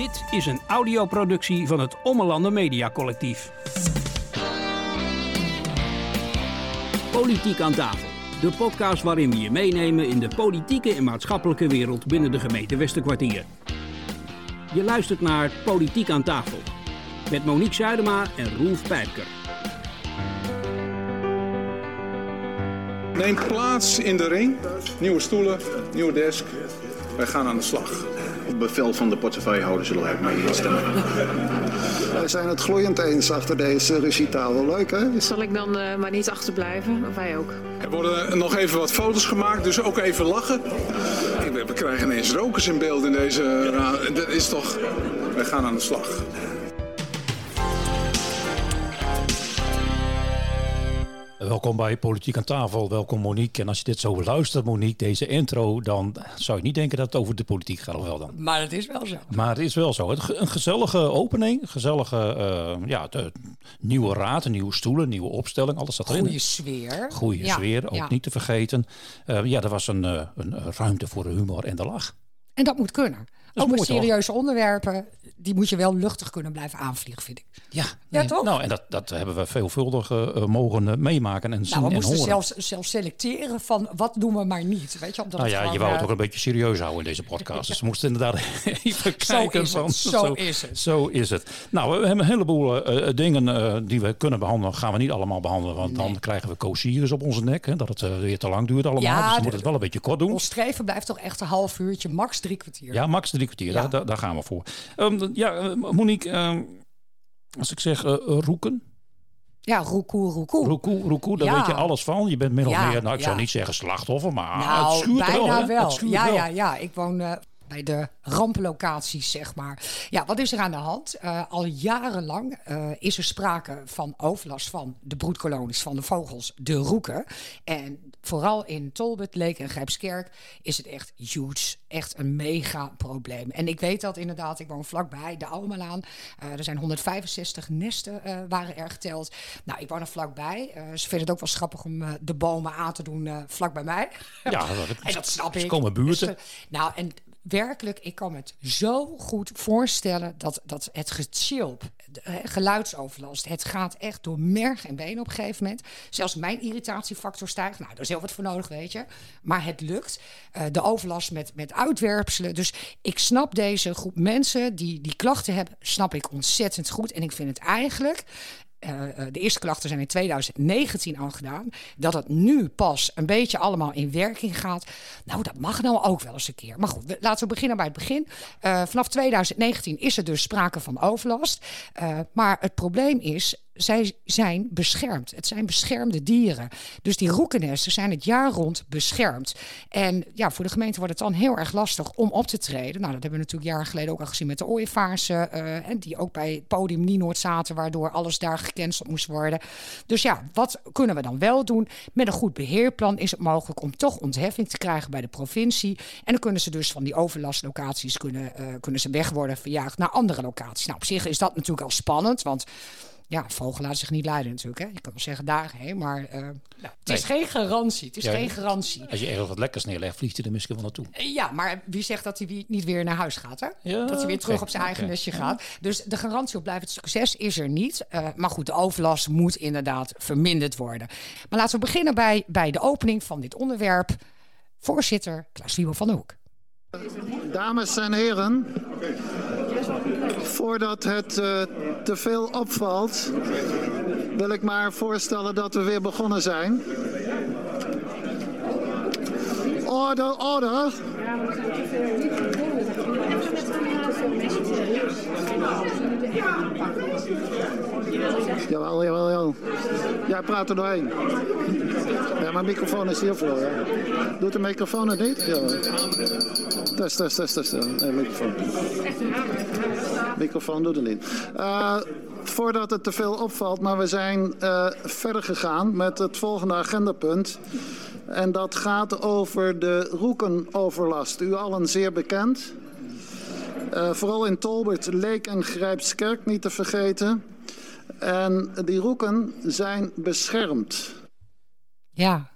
Dit is een audioproductie van het Ommelanden Media Collectief. Politiek aan tafel. De podcast waarin we je meenemen in de politieke en maatschappelijke wereld binnen de gemeente Westerkwartier. Je luistert naar Politiek aan tafel. Met Monique Zuidema en Roelf Pijpker. Neem plaats in de ring. Nieuwe stoelen, nieuwe desk. Wij gaan aan de slag. Op bevel van de portefeuillehouder zullen wij mij instemmen. Wij zijn het gloeiend eens achter deze recitaal. Wel leuk, hè? Zal ik dan uh, maar niet achterblijven? Of wij ook? Er worden nog even wat foto's gemaakt, dus ook even lachen. We krijgen ineens rokers in beeld in deze raad. Dat is toch... Wij gaan aan de slag. Welkom bij Politiek aan tafel. Welkom Monique. En als je dit zo luistert, Monique, deze intro, dan zou je niet denken dat het over de politiek gaat, of wel dan? Maar het is wel zo. Maar het is wel zo. Een gezellige opening, gezellige uh, ja, de, nieuwe raad, nieuwe stoelen, nieuwe opstelling, alles dat erin. Goede sfeer. Goede sfeer, ook niet te vergeten. Uh, ja, er was een, uh, een ruimte voor de humor en de lach. En dat moet kunnen. Ook met serieuze onderwerpen, die moet je wel luchtig kunnen blijven aanvliegen, vind ik. Ja, ja toch? Nou, en dat, dat hebben we veelvuldig uh, mogen uh, meemaken en zien nou, we en moesten zelfs, zelfs selecteren van wat doen we maar niet. Weet je, omdat nou ja, je wou het ook een beetje serieus houden in deze podcast. Dus we moesten inderdaad even kijken. Zo is het. Van, zo, is het. Zo is het. Nou, we hebben een heleboel uh, dingen die we kunnen behandelen. Gaan we niet allemaal behandelen, want nee. dan krijgen we co-siris op onze nek. Hè, dat het weer te lang duurt allemaal. Ja, dus we moeten het wel een beetje kort doen. Ons streven blijft toch echt een half uurtje, max drie kwartier. Ja, max drie kwartier. Ja. Daar, daar gaan we voor. Um, ja, Monique, um, als ik zeg uh, roeken. Ja, roekoe, roekoe. Roekoe, roekoe, daar ja. weet je alles van. Je bent min of meer, nou ik zou niet zeggen slachtoffer, maar nou, het schuurt bijna wel. wel. Het schuurt ja, wel. ja, ja. Ik woon uh, bij de ramplocaties, zeg maar. Ja, wat is er aan de hand? Uh, al jarenlang uh, is er sprake van overlast van de broedkolonies van de vogels, de roeken. En vooral in Tolbert, Leek en Grijpskerk is het echt huge. Echt een mega probleem. En ik weet dat inderdaad, ik woon vlakbij de Almelaan. Uh, er zijn 165 nesten waren er geteld. Nou, ik woon er vlakbij. Ze vinden het ook wel grappig om de bomen aan te doen vlak bij mij. Ja, dat, en dat snap ik. Ze komen buurten. Dus, nou, en werkelijk, ik kan me het zo goed voorstellen dat, dat het gechilp, geluidsoverlast, het gaat echt door merg en been op een gegeven moment. Zelfs mijn irritatiefactor stijgt. Nou, daar is heel wat voor nodig, weet je. Maar het lukt. Uh, de overlast met, met uitwerpselen. Dus ik snap deze groep mensen die die klachten hebben, snap ik ontzettend goed. En ik vind het eigenlijk uh, de eerste klachten zijn in 2019 al gedaan. Dat het nu pas een beetje allemaal in werking gaat. Nou, dat mag nou ook wel eens een keer. Maar goed, laten we beginnen bij het begin. Uh, vanaf 2019 is er dus sprake van overlast. Maar het probleem is, zij zijn beschermd. Het zijn beschermde dieren. Dus die roekennesten zijn het jaar rond beschermd. En ja, voor de gemeente wordt het dan heel erg lastig om op te treden. Nou, dat hebben we natuurlijk jaren geleden ook al gezien met de ooievaarsen. Uh, en die ook bij het podium Nienoord zaten, waardoor alles daar gecanceld moest worden. Dus ja, wat kunnen we dan wel doen? Met een goed beheerplan is het mogelijk om toch ontheffing te krijgen bij de provincie. En dan kunnen ze dus van die overlastlocaties kunnen, uh, kunnen ze weg worden verjaagd naar andere locaties. Nou, op zich is dat natuurlijk al spannend, want ja, vogel laat zich niet leiden natuurlijk. Hè. Je kan wel zeggen daarheen, maar uh, nou, het is nee. geen garantie. Het is ja, geen garantie. Als je ergens wat lekkers neerlegt, vliegt hij er misschien wel naartoe. Ja, maar wie zegt dat hij niet weer naar huis gaat? Hè? Ja, dat hij weer terug okay, op zijn eigen okay. nestje gaat. Dus de garantie op blijvend succes is er niet. Uh, maar goed, de overlast moet inderdaad verminderd worden. Maar laten we beginnen bij, bij de opening van dit onderwerp. Voorzitter Klaas Wiebel van der Hoek. Dames en heren, voordat het uh, te veel opvalt, wil ik maar voorstellen dat we weer begonnen zijn. Order, order. Jawel, jawel, jawel. Jij praat er doorheen. Ja, mijn microfoon is hier voor. Ja. Doet de microfoon het niet? Ja. Test, test, test, test. Nee, microfoon. Microfoon doet het niet. Uh, voordat het te veel opvalt, maar we zijn uh, verder gegaan met het volgende agendapunt. En dat gaat over de roekenoverlast. U allen zeer bekend. Uh, vooral in Tolbert, Leek en Grijpskerk niet te vergeten. En die roeken zijn beschermd. Ja,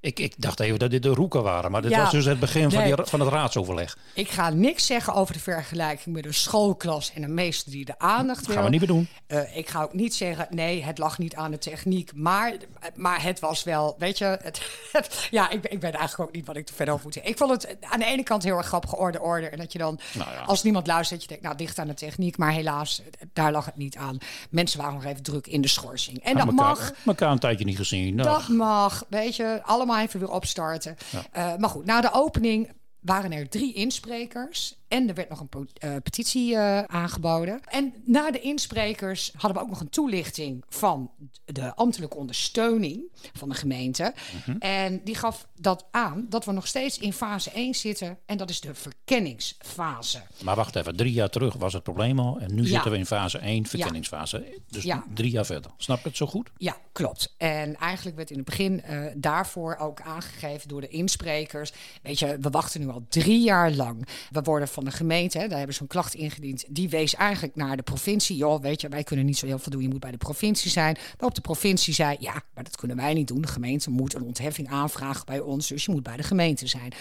Ik, ik dacht even dat dit de roeken waren, maar dit was dus het begin van, die, van het raadsoverleg. Ik ga niks zeggen over de vergelijking met een schoolklas en een meester die de aandacht wil. Gaan we niet meer doen. Uh, ik ga ook niet zeggen, nee, het lag niet aan de techniek, maar, maar het was wel, weet je, het, ja, ik, ik ben eigenlijk ook niet wat ik te verder over moet zeggen. Ik vond het aan de ene kant heel erg grappig orde orde en dat je dan, nou ja. als niemand luistert, dat je denkt, nou, dicht aan de techniek, maar helaas, daar lag het niet aan. Mensen waren nog even druk in de schorsing. En dat mag. Elkaar een tijdje niet gezien. Dat mag, weet je, allemaal even weer opstarten. Uh, maar goed, na de opening waren er drie insprekers. En er werd nog een uh, petitie uh, aangeboden. En na de insprekers hadden we ook nog een toelichting van de ambtelijke ondersteuning van de gemeente. Mhm. En die gaf dat aan dat we nog steeds in fase 1 zitten. En dat is de verkenningsfase. Maar wacht even, drie jaar terug was het probleem al. En nu zitten we in fase 1, verkenningsfase. Dus ja. drie jaar verder. Snap je het zo goed? Ja, klopt. En eigenlijk werd in het begin uh, daarvoor ook aangegeven door de insprekers. Weet je, we wachten nu al drie jaar lang. We worden van de gemeente, daar hebben ze een klacht ingediend. Die wees eigenlijk naar de provincie. Joh, weet je, wij kunnen niet zo heel veel doen. Je moet bij de provincie zijn. Waarop de provincie zei, ja, maar dat kunnen wij niet doen. De gemeente moet een ontheffing aanvragen bij ons. Dus je moet bij de gemeente zijn.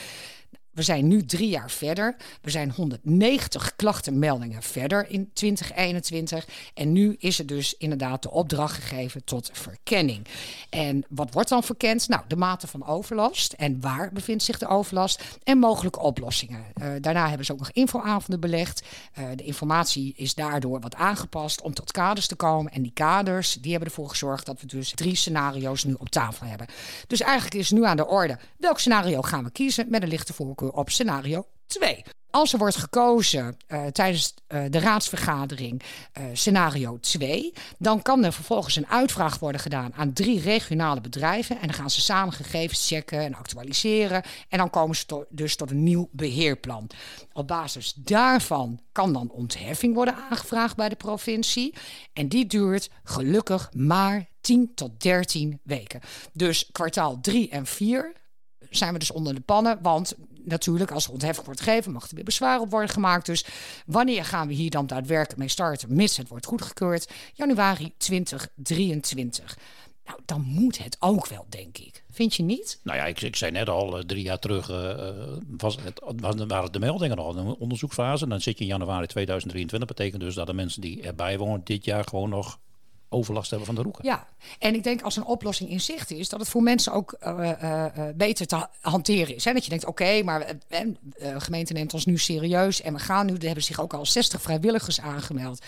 We zijn nu drie jaar verder. We zijn 190 klachtenmeldingen verder in 2021. En nu is er dus inderdaad de opdracht gegeven tot verkenning. En wat wordt dan verkend? Nou, de mate van overlast. En waar bevindt zich de overlast? En mogelijke oplossingen. Uh, daarna hebben ze ook nog infoavonden belegd. Uh, de informatie is daardoor wat aangepast om tot kaders te komen. En die kaders die hebben ervoor gezorgd dat we dus drie scenario's nu op tafel hebben. Dus eigenlijk is nu aan de orde welk scenario gaan we kiezen met een lichte voorkeur op scenario 2. Als er wordt gekozen uh, tijdens uh, de raadsvergadering uh, scenario 2, dan kan er vervolgens een uitvraag worden gedaan aan drie regionale bedrijven. En dan gaan ze samen gegevens checken en actualiseren. En dan komen ze dus tot een nieuw beheerplan. Op basis daarvan kan dan ontheffing worden aangevraagd bij de provincie. En die duurt gelukkig maar 10 tot 13 weken. Dus kwartaal 3 en 4 zijn we dus onder de pannen. Want natuurlijk, als er ontheffing wordt gegeven, mag er weer bezwaar op worden gemaakt. Dus wanneer gaan we hier dan daadwerkelijk mee starten, mits het wordt goedgekeurd? Januari 2023. Nou, dan moet het ook wel, denk ik. Vind je niet? Nou ja, ik, ik zei net al, eh, drie jaar terug uh, was het, waren de meldingen al een onderzoekfase. Dan zit je in januari 2023. Dat betekent dus dat de mensen die erbij wonen dit jaar gewoon nog overlast hebben van de roeken. Ja, en ik denk als een oplossing in zicht is, dat het voor mensen ook uh, uh, beter te hanteren is. Hè? Dat je denkt, oké, maar de gemeente neemt ons nu serieus en we gaan nu, er hebben zich ook al 60 vrijwilligers aangemeld,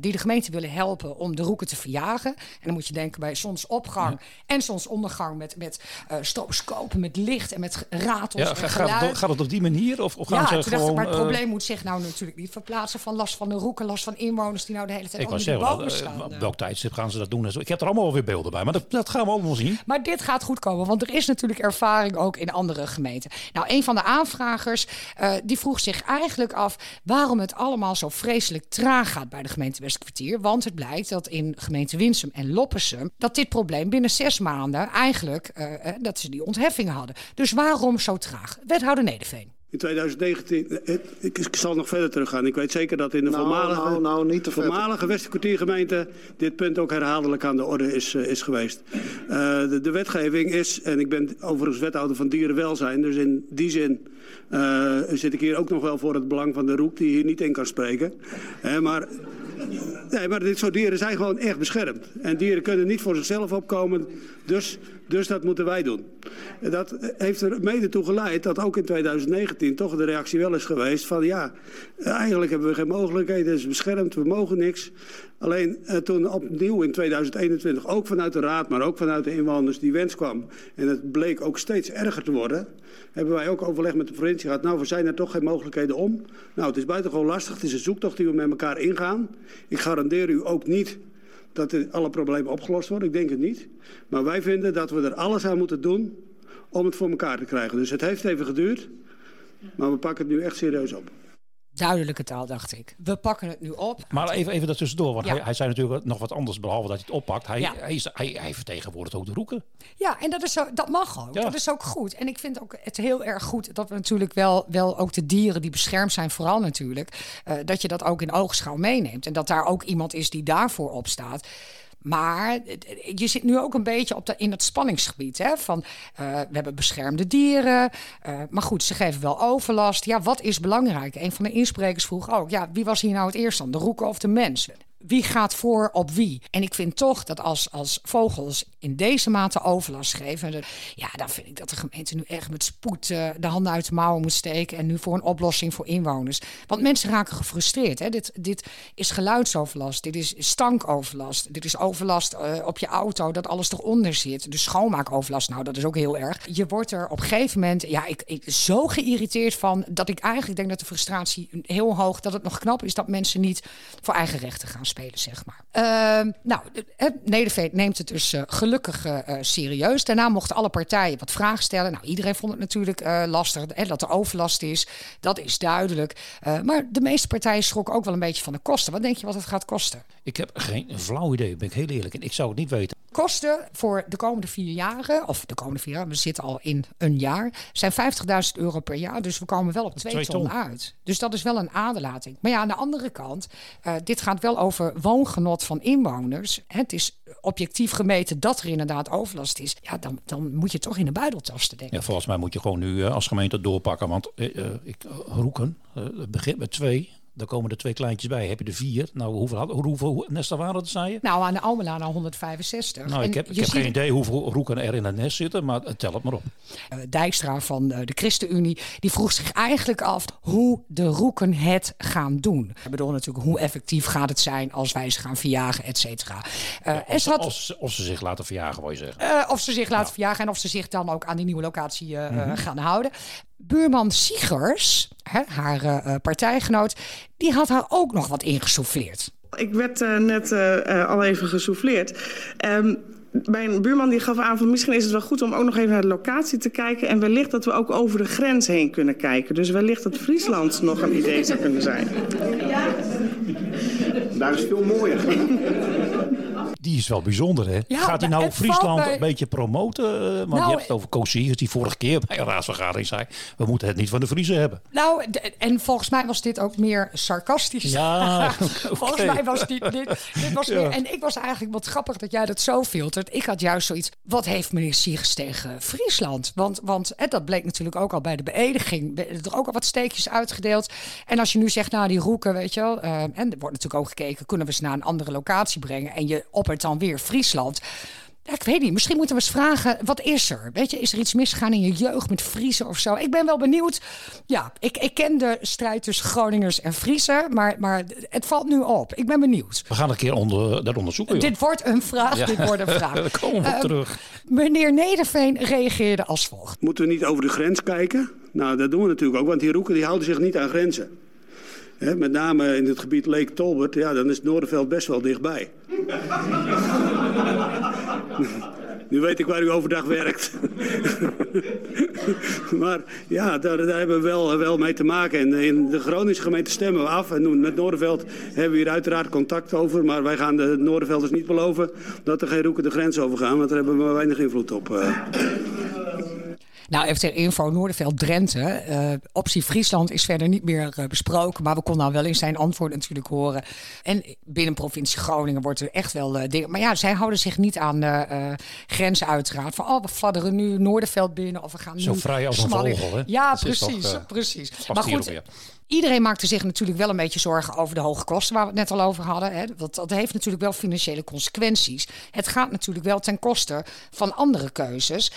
die de gemeente willen helpen om de roeken te verjagen. En dan moet je denken bij zonsopgang en zonsondergang met, met stroboscopen, met licht en met ratels ja, en gaat, het, gaat het op die manier? Of, of gaan ja, ze gewoon... maar het probleem moet zich nou natuurlijk niet verplaatsen van last van de roeken, last van inwoners die nou de hele tijd onder de bomen staan. Welk gaan ze dat doen? Ik heb er allemaal weer beelden bij, maar dat, dat gaan we allemaal zien. Maar dit gaat goed komen, want er is natuurlijk ervaring ook in andere gemeenten. Nou, een van de aanvragers uh, die vroeg zich eigenlijk af waarom het allemaal zo vreselijk traag gaat bij de gemeente Westkwartier. Want het blijkt dat in gemeente Winsum en Loppersum dat dit probleem binnen zes maanden eigenlijk uh, dat ze die ontheffing hadden. Dus waarom zo traag? Wethouder Nederveen. In 2019, eh, ik, ik, zal nog verder teruggaan. Ik weet zeker dat in de nou, voormalige, nou, nou, niet te voormalige Westerkwartiergemeente dit punt ook herhaaldelijk aan de orde is, uh, is geweest. Uh, de, de, wetgeving is, en ik ben overigens wethouder van dierenwelzijn, dus in die zin zit ik hier ook nog wel voor het belang van de roek die hier niet in kan spreken. maar Nee, maar dit soort dieren zijn gewoon echt beschermd. En dieren kunnen niet voor zichzelf opkomen, dus, dus dat moeten wij doen. Dat heeft er mede toe geleid dat ook in 2019 toch de reactie wel is geweest van ja, eigenlijk hebben we geen mogelijkheden, het is beschermd, we mogen niks. Alleen eh, toen opnieuw in 2021, ook vanuit de raad, maar ook vanuit de inwoners, die wens kwam. En het bleek ook steeds erger te worden. Hebben wij ook overleg met de provincie gehad. Nou, we zijn er toch geen mogelijkheden om. Nou, het is buitengewoon lastig. Het is een zoektocht die we met elkaar ingaan. Ik garandeer u ook niet dat alle problemen opgelost worden. Ik denk het niet. Maar wij vinden dat we er alles aan moeten doen om het voor elkaar te krijgen. Dus het heeft even geduurd. Maar we pakken het nu echt serieus op duidelijke taal, dacht ik. We pakken het nu op. Maar even, even tussendoor, want hij, hij zei natuurlijk nog wat anders, behalve dat hij het oppakt. Hij, hij, hij, hij, vertegenwoordigt ook de roeken. Ja, en dat, is zo, dat mag ook. Dat is ook goed. En ik vind ook het heel erg goed dat we natuurlijk wel, wel ook de dieren die beschermd zijn, vooral natuurlijk, uh, dat je dat ook in oogschouw meeneemt. En dat daar ook iemand is die daarvoor opstaat. Maar je zit nu ook een beetje op de, in het spanningsgebied. Hè? Van, uh, we hebben beschermde dieren. Uh, maar goed, ze geven wel overlast. Ja, wat is belangrijk? Een van de insprekers vroeg ook... Ja, wie was hier nou het eerst dan? De roeken of de mensen? Wie gaat voor op wie? En ik vind toch dat als, als vogels in deze mate overlast geven, ja, dan vind ik dat de gemeente nu echt met spoed uh, de handen uit de mouwen moet steken en nu voor een oplossing voor inwoners. Want mensen raken gefrustreerd. Hè? Dit, dit is geluidsoverlast, dit is stankoverlast, dit is overlast uh, op je auto, dat alles eronder zit. De schoonmaakoverlast, nou, dat is ook heel erg. Je wordt er op een gegeven moment, ja, ik, ik zo geïrriteerd van dat ik eigenlijk denk dat de frustratie heel hoog, dat het nog knap is dat mensen niet voor eigen rechten gaan spelen, zeg maar. Uh, nou, Nederveen neemt het dus uh, gelukkig uh, serieus. Daarna mochten alle partijen wat vragen stellen. Nou, iedereen vond het natuurlijk lastig hè, dat er overlast is. Dat is duidelijk. maar de meeste partijen schrokken ook wel een beetje van de kosten. Wat denk je wat het gaat kosten? Ik heb geen flauw idee, ben ik heel eerlijk. En ik zou het niet weten. Kosten voor de komende vier jaren, of de komende vier jaar, we zitten al in een jaar, zijn 50.000 euro per jaar. Dus we komen wel op twee, twee ton. ton. uit. Dus dat is wel een aderlating. Maar ja, aan de andere kant, dit gaat wel over woongenot van inwoners. Het is objectief gemeten dat er inderdaad overlast is. Ja, dan, dan moet je toch in de buidel tasten, denk ik. Ja, volgens mij moet je gewoon nu uh, als gemeente doorpakken. Want uh, ik, Roeken begint met twee. Dan komen er twee kleintjes bij. Heb je er vier? Nou, hoeveel, hoeveel nesten waren het, zei je? Nou, aan de Almela nou 165. Nou, ik heb, ik heb geen idee hoeveel roeken er in het nest zitten, maar tel het maar op. Uh, Dijkstra van uh, de ChristenUnie, die vroeg zich eigenlijk af hoe de roeken het gaan doen. Ik bedoel natuurlijk, hoe effectief gaat het zijn als wij ze gaan verjagen, et cetera. Uh, ja, of, had, of, ze, of, ze zich laten verjagen, wil je zeggen. of ze zich laten verjagen en of ze zich dan ook aan die nieuwe locatie mm -hmm. gaan houden. Buurman Siegers, hè, haar uh, partijgenoot, die had haar ook nog wat ingesouffleerd. Ik werd uh, net uh, al even gesouffleerd. Um, mijn buurman die gaf aan van misschien is het wel goed om ook nog even naar de locatie te kijken. En wellicht dat we ook over de grens heen kunnen kijken. Dus wellicht dat Friesland nog een idee zou kunnen zijn. Ja. Daar is veel mooier. Die is wel bijzonder, hè? Ja, Gaat hij nou Friesland een beetje promoten? Uh, want nou, je hebt het over Koosiers die vorige keer bij een raadsvergadering zei... we moeten het niet van de Friese hebben. Nou, en volgens mij was dit ook meer sarcastisch. Ja, Volgens mij was dit... dit, dit was meer, en ik was eigenlijk wat grappig dat jij dat zo filtert. Ik had juist zoiets... wat heeft meneer Siegers tegen Friesland? Want, want en dat bleek natuurlijk ook al bij de beëdiging. Er ook al wat steekjes uitgedeeld. En als je nu zegt, nou die roeken, weet je wel... Uh, en er wordt natuurlijk ook gekeken, kunnen we ze naar een andere locatie brengen? En je op dan weer Friesland. Ja, ik weet niet. Misschien moeten we eens vragen, wat is er? Weet je, is er iets misgegaan in je jeugd met Friesen of zo? Ik ben wel benieuwd. Ja, ik, ik ken de strijd tussen Groningers en Friesen, maar, maar het valt nu op. Ik ben benieuwd. We gaan een keer onder, dat onderzoeken. Dit wordt een vraag, dit wordt een vraag. Daar komen we uh, terug. Meneer Nederveen reageerde als volgt. Moeten we niet over de grens kijken? Nou, dat doen we natuurlijk ook, want die roeken die houden zich niet aan grenzen. He, met name in het gebied Lake Tolbert, ja, dan is het Noorderveld best wel dichtbij. Nu weet ik waar u overdag werkt. maar ja, daar, daar, hebben we wel, wel mee te maken. En in de Groningse gemeente stemmen we af. En met Noorderveld hebben we hier uiteraard contact over. Maar wij gaan de Noordervelders niet beloven dat er geen roeken de grens over gaan. Want daar hebben we weinig invloed op. Nou, even ter info, Noorderveld Drenthe. Uh, optie Friesland is verder niet meer uh, besproken. Maar we konden nou wel in zijn antwoord natuurlijk horen. En binnen provincie Groningen wordt er echt wel uh, dingen. Maar ja, zij houden zich niet aan grenzen uiteraard. Van, oh, we fladderen nu Noorderveld binnen. Of we gaan Zo nu vrij als een vogel, hè? Ja, dat precies. Toch, precies. Maar goed, Iedereen maakte zich natuurlijk wel een beetje zorgen over de hoge kosten waar we het net al over hadden. Hè. Dat, dat heeft natuurlijk wel financiële consequenties. Het gaat natuurlijk wel ten koste van andere keuzes.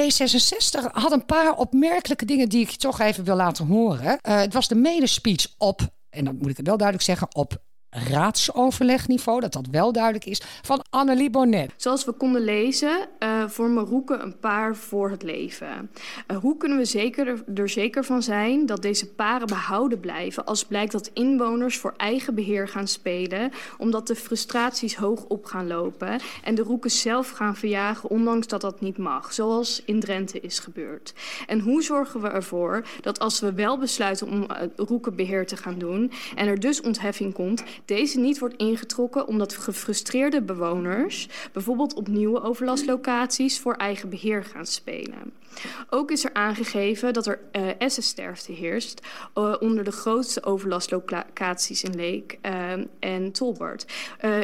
D66 had een paar opmerkelijke dingen die ik toch even wil laten horen. Uh, het was de medespeech op, en dat moet ik wel duidelijk zeggen, op raadsoverlegniveau, dat dat wel duidelijk is, van Annelie Bonnet. Zoals we konden lezen, uh, vormen roeken een paar voor het leven. Uh, hoe kunnen we zeker er, er, zeker van zijn dat deze paren behouden blijven als blijkt dat inwoners voor eigen beheer gaan spelen, omdat de frustraties hoog op gaan lopen en de roeken zelf gaan verjagen, ondanks dat dat niet mag, zoals in Drenthe is gebeurd? En hoe zorgen we ervoor dat als we wel besluiten om uh, roekenbeheer te gaan doen en er dus ontheffing komt, deze niet wordt ingetrokken omdat gefrustreerde bewoners bijvoorbeeld op nieuwe overlastlocaties voor eigen beheer gaan spelen. Ook is er aangegeven dat er uh, essensterfte heerst uh, onder de grootste overlastlocaties in Leek uh, en Tolbert.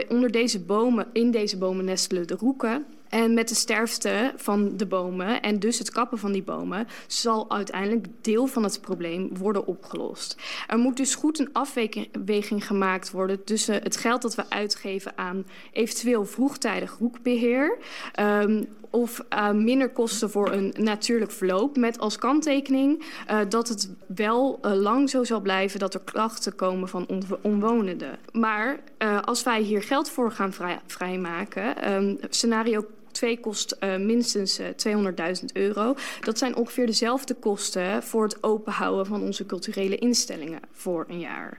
onder deze bomen, in deze bomen nestelen de roeken. En met de sterfte van de bomen en dus het kappen van die bomen zal uiteindelijk deel van het probleem worden opgelost. Er moet dus goed een afweging gemaakt worden tussen het geld dat we uitgeven aan eventueel vroegtijdig roekbeheer. Um, of uh, minder kosten voor een natuurlijk verloop. Met als kanttekening uh, dat het wel uh, lang zo zal blijven dat er klachten komen van omwonenden. Maar als wij hier geld voor gaan vrij, vrijmaken, um, scenario 2 kost uh, minstens uh, 200.000 euro. Dat zijn ongeveer dezelfde kosten voor het openhouden van onze culturele instellingen voor een jaar.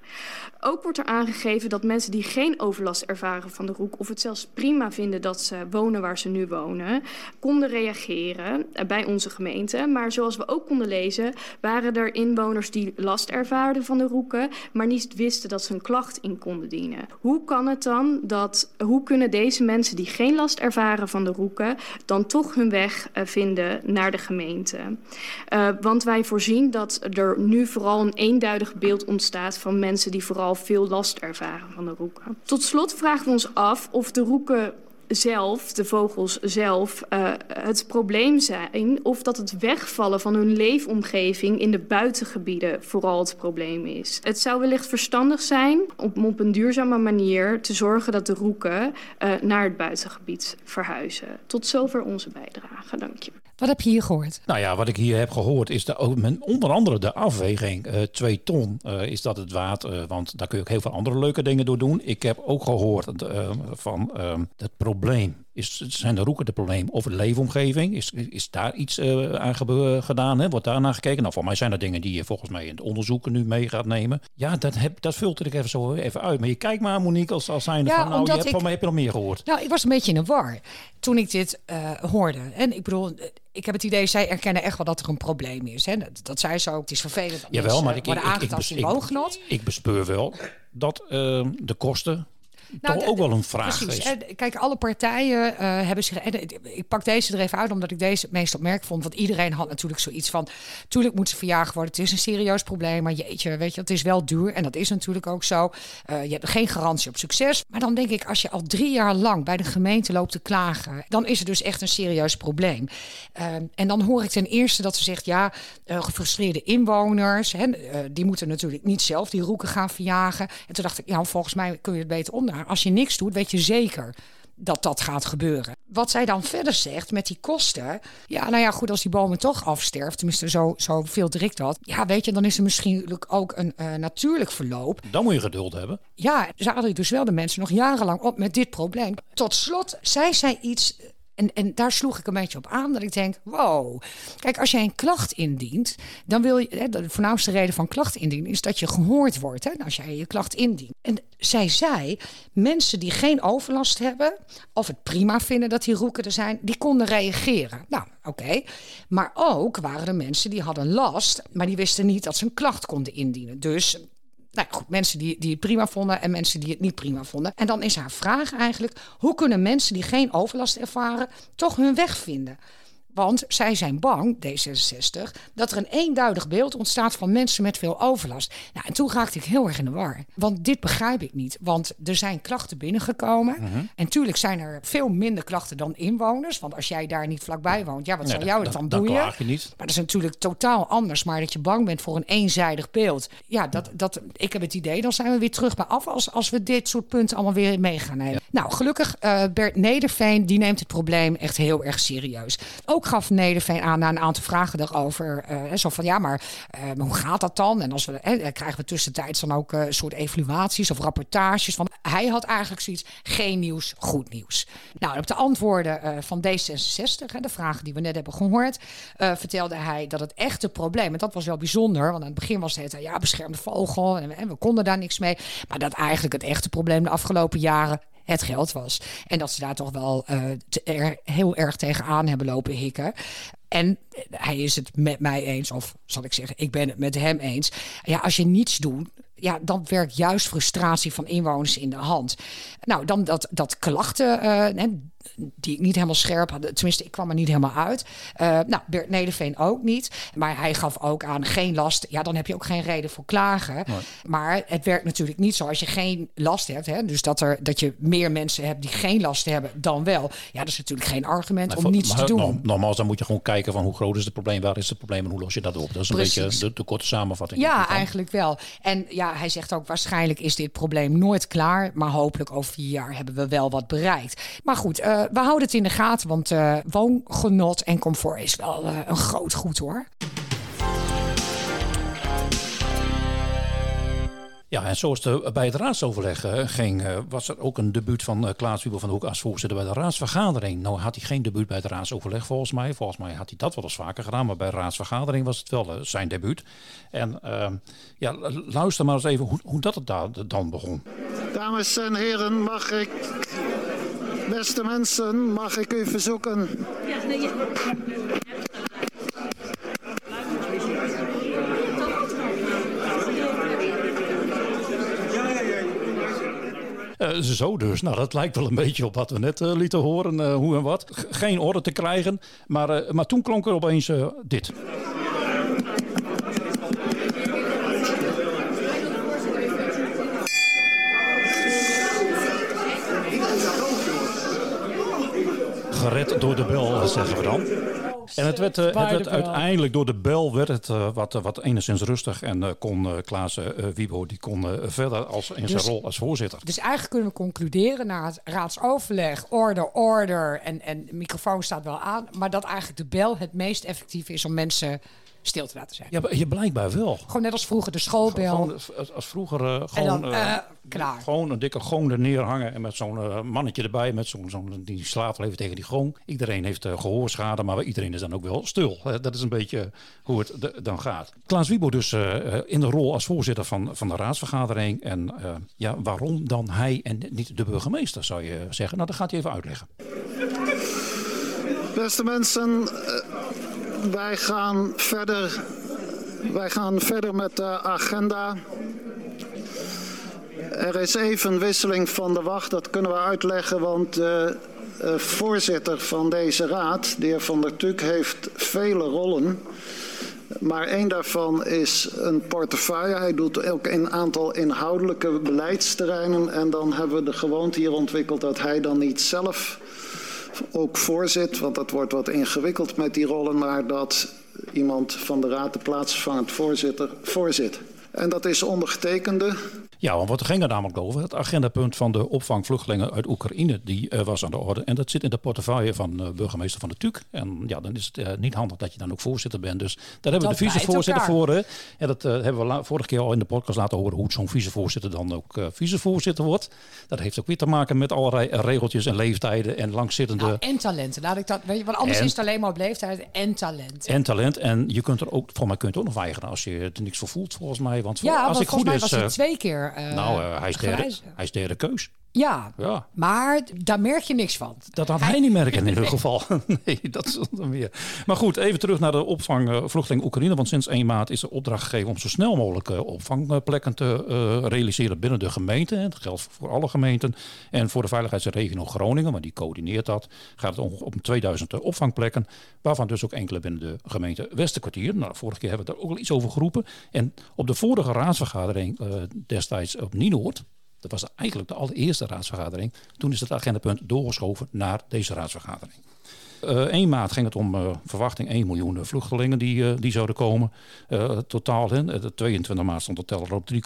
Ook wordt er aangegeven dat mensen die geen overlast ervaren van de roek... of het zelfs prima vinden dat ze wonen waar ze nu wonen... konden reageren uh, bij onze gemeente. Maar zoals we ook konden lezen... waren er inwoners die last ervaarden van de roeken... maar niet wisten dat ze een klacht in konden dienen. Hoe kan het dan dat... hoe kunnen deze mensen die geen last ervaren van de roek dan toch hun weg uh, vinden naar de gemeente. Uh, want wij voorzien dat er nu vooral een eenduidig beeld ontstaat van mensen die vooral veel last ervaren van de roeken. Tot slot vragen we ons af of de roeken zelf, de vogels zelf, uh, het probleem zijn of dat het wegvallen van hun leefomgeving in de buitengebieden vooral het probleem is. Het zou wellicht verstandig zijn om op een duurzame manier te zorgen dat de roeken uh, naar het buitengebied verhuizen. Tot zover onze bijdrage. Dank je. Wat heb je hier gehoord? Nou ja, wat ik hier heb gehoord is de, onder andere de afweging. Uh, twee ton uh, is dat het waard, uh, want daar kun je ook heel veel andere leuke dingen door doen. Ik heb ook gehoord van het probleem is, zijn de roeken het probleem of de leefomgeving? Is, is daar iets uh, aan gedaan? Hè? Wordt daar naar gekeken? Nou, voor mij zijn er dingen die je volgens mij in het onderzoeken nu mee gaat nemen. Ja, dat, heb, dat filter ik even zo even uit. Maar je kijkt maar, Monique, als, als zijnde ja, van, nou, je hebt, ik, van mij heb je nog meer gehoord. Nou, ik was een beetje in de war toen ik dit uh, hoorde. En ik bedoel, ik heb het idee, zij erkennen echt wel dat er een probleem is. Hè? Dat, dat zij zo, het is vervelend dat Jawel, maar ik, aangetast in woongenot. Ik bespeur wel dat uh, de kosten nou, toch ook wel een vraag precies. is. Kijk, alle partijen uh, hebben zich... ik pak deze er even uit, omdat ik deze het meest opmerkelijk vond. Want iedereen had natuurlijk zoiets van... Tuurlijk moet ze verjaagd worden. Het is een serieus probleem. Maar jeetje, weet je, het is wel duur. En dat is natuurlijk ook zo. Uh, je hebt geen garantie op succes. Maar dan denk ik, als je al drie jaar lang bij de gemeente loopt te klagen... dan is het dus echt een serieus probleem. Uh, en dan hoor ik ten eerste dat ze zegt... ja, gefrustreerde inwoners... Hè, die moeten natuurlijk niet zelf die roeken gaan verjagen. En toen dacht ik, ja, volgens mij kun je het beter onder als je niks doet, weet je zeker dat dat gaat gebeuren. Wat zij dan verder zegt met die kosten. Ja, nou ja, goed, als die bomen toch afsterft, tenminste zo, zo veel dat. Ja, weet je, dan is er misschien ook een uh, natuurlijk verloop. Dan moet je geduld hebben. Ja, zaten dus wel de mensen nog jarenlang op met dit probleem. Tot slot zei zij iets en, en daar sloeg ik een beetje op aan dat ik denk, wow. Kijk, als jij een klacht indient, dan wil je, de voornaamste reden van klacht indienen is dat je gehoord wordt. Hè, als jij je klacht indient. En zij zei, mensen die geen overlast hebben, of het prima vinden dat die roeken er zijn, die konden reageren. Nou, oké. Maar ook waren er mensen die hadden last, maar die wisten niet dat ze een klacht konden indienen. Dus nou goed, mensen die, die het prima vonden en mensen die het niet prima vonden. En dan is haar vraag eigenlijk: hoe kunnen mensen die geen overlast ervaren toch hun weg vinden? Want zij zijn bang, D66, dat er een eenduidig beeld ontstaat van mensen met veel overlast. Nou, en toen raakte ik heel erg in de war. Want dit begrijp ik niet. Want er zijn klachten binnengekomen. -huh. En tuurlijk zijn er veel minder klachten dan inwoners. Want als jij daar niet vlakbij woont, ja, wat nee, zal jou het dan boeien? Dat je niet. Maar dat is natuurlijk totaal anders. Maar dat je bang bent voor een eenzijdig beeld. Ja, dat, dat, ik heb het idee, dan zijn we weer terug bij af als, als we dit soort punten allemaal weer mee gaan nemen. Nou, gelukkig, uh, Bert Nederveen, die neemt het probleem echt heel erg serieus. Ook gaf Nederveen aan na een aantal vragen daarover. Uh, zo van ja, maar uh, hoe gaat dat dan? En als we uh, krijgen we tussentijds dan ook een soort evaluaties of rapportages. Van hij had eigenlijk zoiets: geen nieuws, goed nieuws. Nou, op de antwoorden van D66, de vragen die we net hebben gehoord, vertelde hij dat het echte probleem, en dat was wel bijzonder, want aan het begin was het ja, beschermde vogel en, en we konden daar niks mee. Maar dat eigenlijk het echte probleem de afgelopen jaren het geld was. En dat ze daar toch wel uh, heel erg tegenaan hebben lopen hikken. En hij is het met mij eens, of zal ik zeggen, ik ben het met hem eens. Ja, als je niets doet, ja, dan werkt juist frustratie van inwoners in de hand. Nou, dan dat, dat klachten, uh, die ik niet helemaal scherp had. Tenminste, ik kwam er niet helemaal uit. Uh, nou, Bert Nederveen ook niet. Maar hij gaf ook aan geen last. Ja, dan heb je ook geen reden voor klagen. Maar het werkt natuurlijk niet zo als je geen last hebt. Hè, dus dat, er, dat je meer mensen hebt die geen last hebben dan wel. Ja, dat is natuurlijk geen argument om niets te doen. Normaal dan moet je gewoon kijken van hoe groot is het probleem, waar is het probleem en hoe los je dat op. Dat is een beetje de, de, korte samenvatting. Ja, eigenlijk wel. En ja, hij zegt ook waarschijnlijk is dit probleem nooit klaar. Maar hopelijk over vier jaar hebben we wel wat bereikt. Maar goed, uh, we houden het in de gaten, want uh, woongenot en comfort is wel uh, een groot goed hoor. Ja, en zoals de, bij het raadsoverleg uh, ging, uh, was er ook een debuut van uh, Klaas Wiebel van de Hoek als voorzitter bij de raadsvergadering. Nou had hij geen debuut bij het raadsoverleg volgens mij. Volgens mij had hij dat wel eens vaker gedaan, maar bij de raadsvergadering was het wel zijn debuut. En ehm, ja, luister maar eens even hoe, hoe dat het daar dan begon. Dames en heren, mag ik Beste mensen, mag ik u verzoeken. Uh, zo dus. Nou, dat lijkt wel een beetje op wat we net uh, lieten horen, uh, hoe en wat. Geen orde te krijgen. Maar, maar toen klonk er opeens dit. Gered door de bel, zeggen we dan. En het werd, het werd uiteindelijk door de bel werd het wat, wat enigszins rustig. En kon Klaas Wiebo die kon verder als, in zijn dus- rol als voorzitter. Dus eigenlijk kunnen we concluderen na het raadsoverleg, order, order en, en de microfoon staat wel aan. Maar dat eigenlijk de bel het meest effectief is om mensen stil te laten zijn. Ja, je blijkbaar wel. Gewoon net als vroeger de schoolbel. Gewoon, als vroeger uh, gewoon, dan, uh, klaar. gewoon een dikke gong er neerhangen en met zo'n uh, mannetje erbij, met zo'n zo'n die slaat wel even tegen die gong. Iedereen heeft gehoorschade, maar iedereen is dan ook wel stil. dat is een beetje hoe het de, dan gaat. Klaas Wiebo dus in de rol als voorzitter van, van de raadsvergadering. En ja, waarom dan hij en niet de burgemeester, zou je zeggen? Nou, dat gaat hij even uitleggen. Beste mensen, wij gaan verder. Wij gaan verder met de agenda. Er is even wisseling van de wacht, dat kunnen we uitleggen, want de voorzitter van deze raad, de heer Van der Tuk, heeft vele rollen. Maar één daarvan is een portefeuille. Hij doet ook een aantal inhoudelijke beleidsterreinen. En dan hebben we de gewoonte hier ontwikkeld dat hij dan niet zelf ook voorzit, want dat wordt wat ingewikkeld met die rollen, maar dat iemand van de raad de plaatsvervangend voorzitter voorzit. En dat is ondergetekende ja, want wat ging er namelijk over? Het agendapunt van de opvang vluchtelingen uit Oekraïne, die uh, was aan de orde. En dat zit in de portefeuille van uh, burgemeester van de TUC. En ja, dan is het uh, niet handig dat je dan ook voorzitter bent. Dus daar hebben we de vicevoorzitter voor. Hè? En dat hebben we vorige keer al in de podcast laten horen hoe zo'n vicevoorzitter dan ook vicevoorzitter wordt. Dat heeft ook weer te maken met allerlei regeltjes en leeftijden en langzittende... Nou, en talenten. Laat ik dat, weet je, want anders is het alleen maar op leeftijd en talent. En talent. En je kunt er ook, voor mij kunt je ook nog weigeren als je er niks voor voelt, volgens mij. Want ja, als ik goed is, was het twee keer uh, nou, uh, hij, is derde, hij is derde keus. Ja, ja, maar daar merk je niks van. Dat had hij, niet merken in ieder geval. nee, dat is dan weer. Maar goed, even terug naar de opvang uh, vluchteling Oekraïne. Want sinds 1 maart is de opdracht gegeven om zo snel mogelijk uh, opvangplekken te uh, realiseren binnen de gemeente. Dat geldt voor alle gemeenten. En voor de veiligheidsregio Groningen, maar die coördineert dat, gaat het om, om 2000 opvangplekken. Waarvan dus ook enkele binnen de gemeente Westerkwartier. Nou, vorige keer hebben we daar ook al iets over geroepen. En op de vorige raadsvergadering destijds op Nienoord dat was eigenlijk de allereerste raadsvergadering. Toen is het agendapunt doorgeschoven naar deze raadsvergadering. Uh, 1 maart ging het om uh, verwachting 1 miljoen vluchtelingen die, die zouden komen. Totaal, hè, de 22 maart stond de teller op 3,6.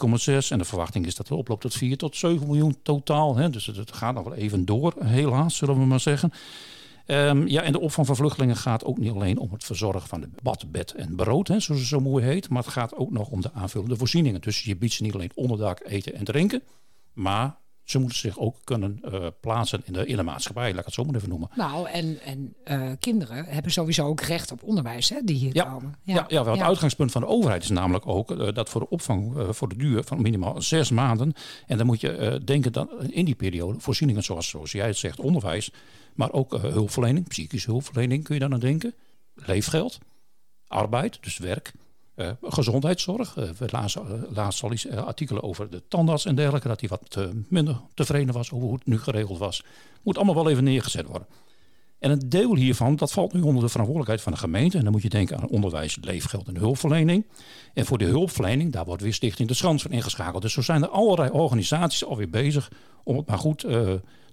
En de verwachting is dat het oploopt tot 4 tot 7 miljoen totaal. Hè. Dus het, gaat nog wel even door, helaas, zullen we maar zeggen. Um, ja, en de opvang van vluchtelingen gaat ook niet alleen om het verzorgen van de bad, bed en brood, hè, zoals het zo mooi heet. Maar het gaat ook nog om de aanvullende voorzieningen. Dus je biedt ze niet alleen onderdak, eten en drinken. Maar ze moeten zich ook kunnen uh, plaatsen in de, in de maatschappij, laat ik het zo maar even noemen. Nou, en, en uh, kinderen hebben sowieso ook recht op onderwijs, hè, die hier ja. komen. Ja, ja, ja, het ja. uitgangspunt van de overheid is namelijk ook uh, dat voor de opvang voor de duur van minimaal zes maanden. En dan moet je denken dat in die periode voorzieningen zoals, zoals jij het zegt, onderwijs, maar ook hulpverlening, psychische hulpverlening kun je dan aan denken, leefgeld, arbeid, dus werk Uh, gezondheidszorg. Uh, we lazen laatst al iets artikelen over de tandarts en dergelijke. Dat hij wat minder tevreden was over hoe het nu geregeld was. Moet allemaal wel even neergezet worden. En een deel hiervan, dat valt nu onder de verantwoordelijkheid van de gemeente. En dan moet je denken aan onderwijs, leefgeld en hulpverlening. En voor de hulpverlening, daar wordt weer Stichting de Schans van ingeschakeld. Dus zo zijn er allerlei organisaties alweer bezig om het maar goed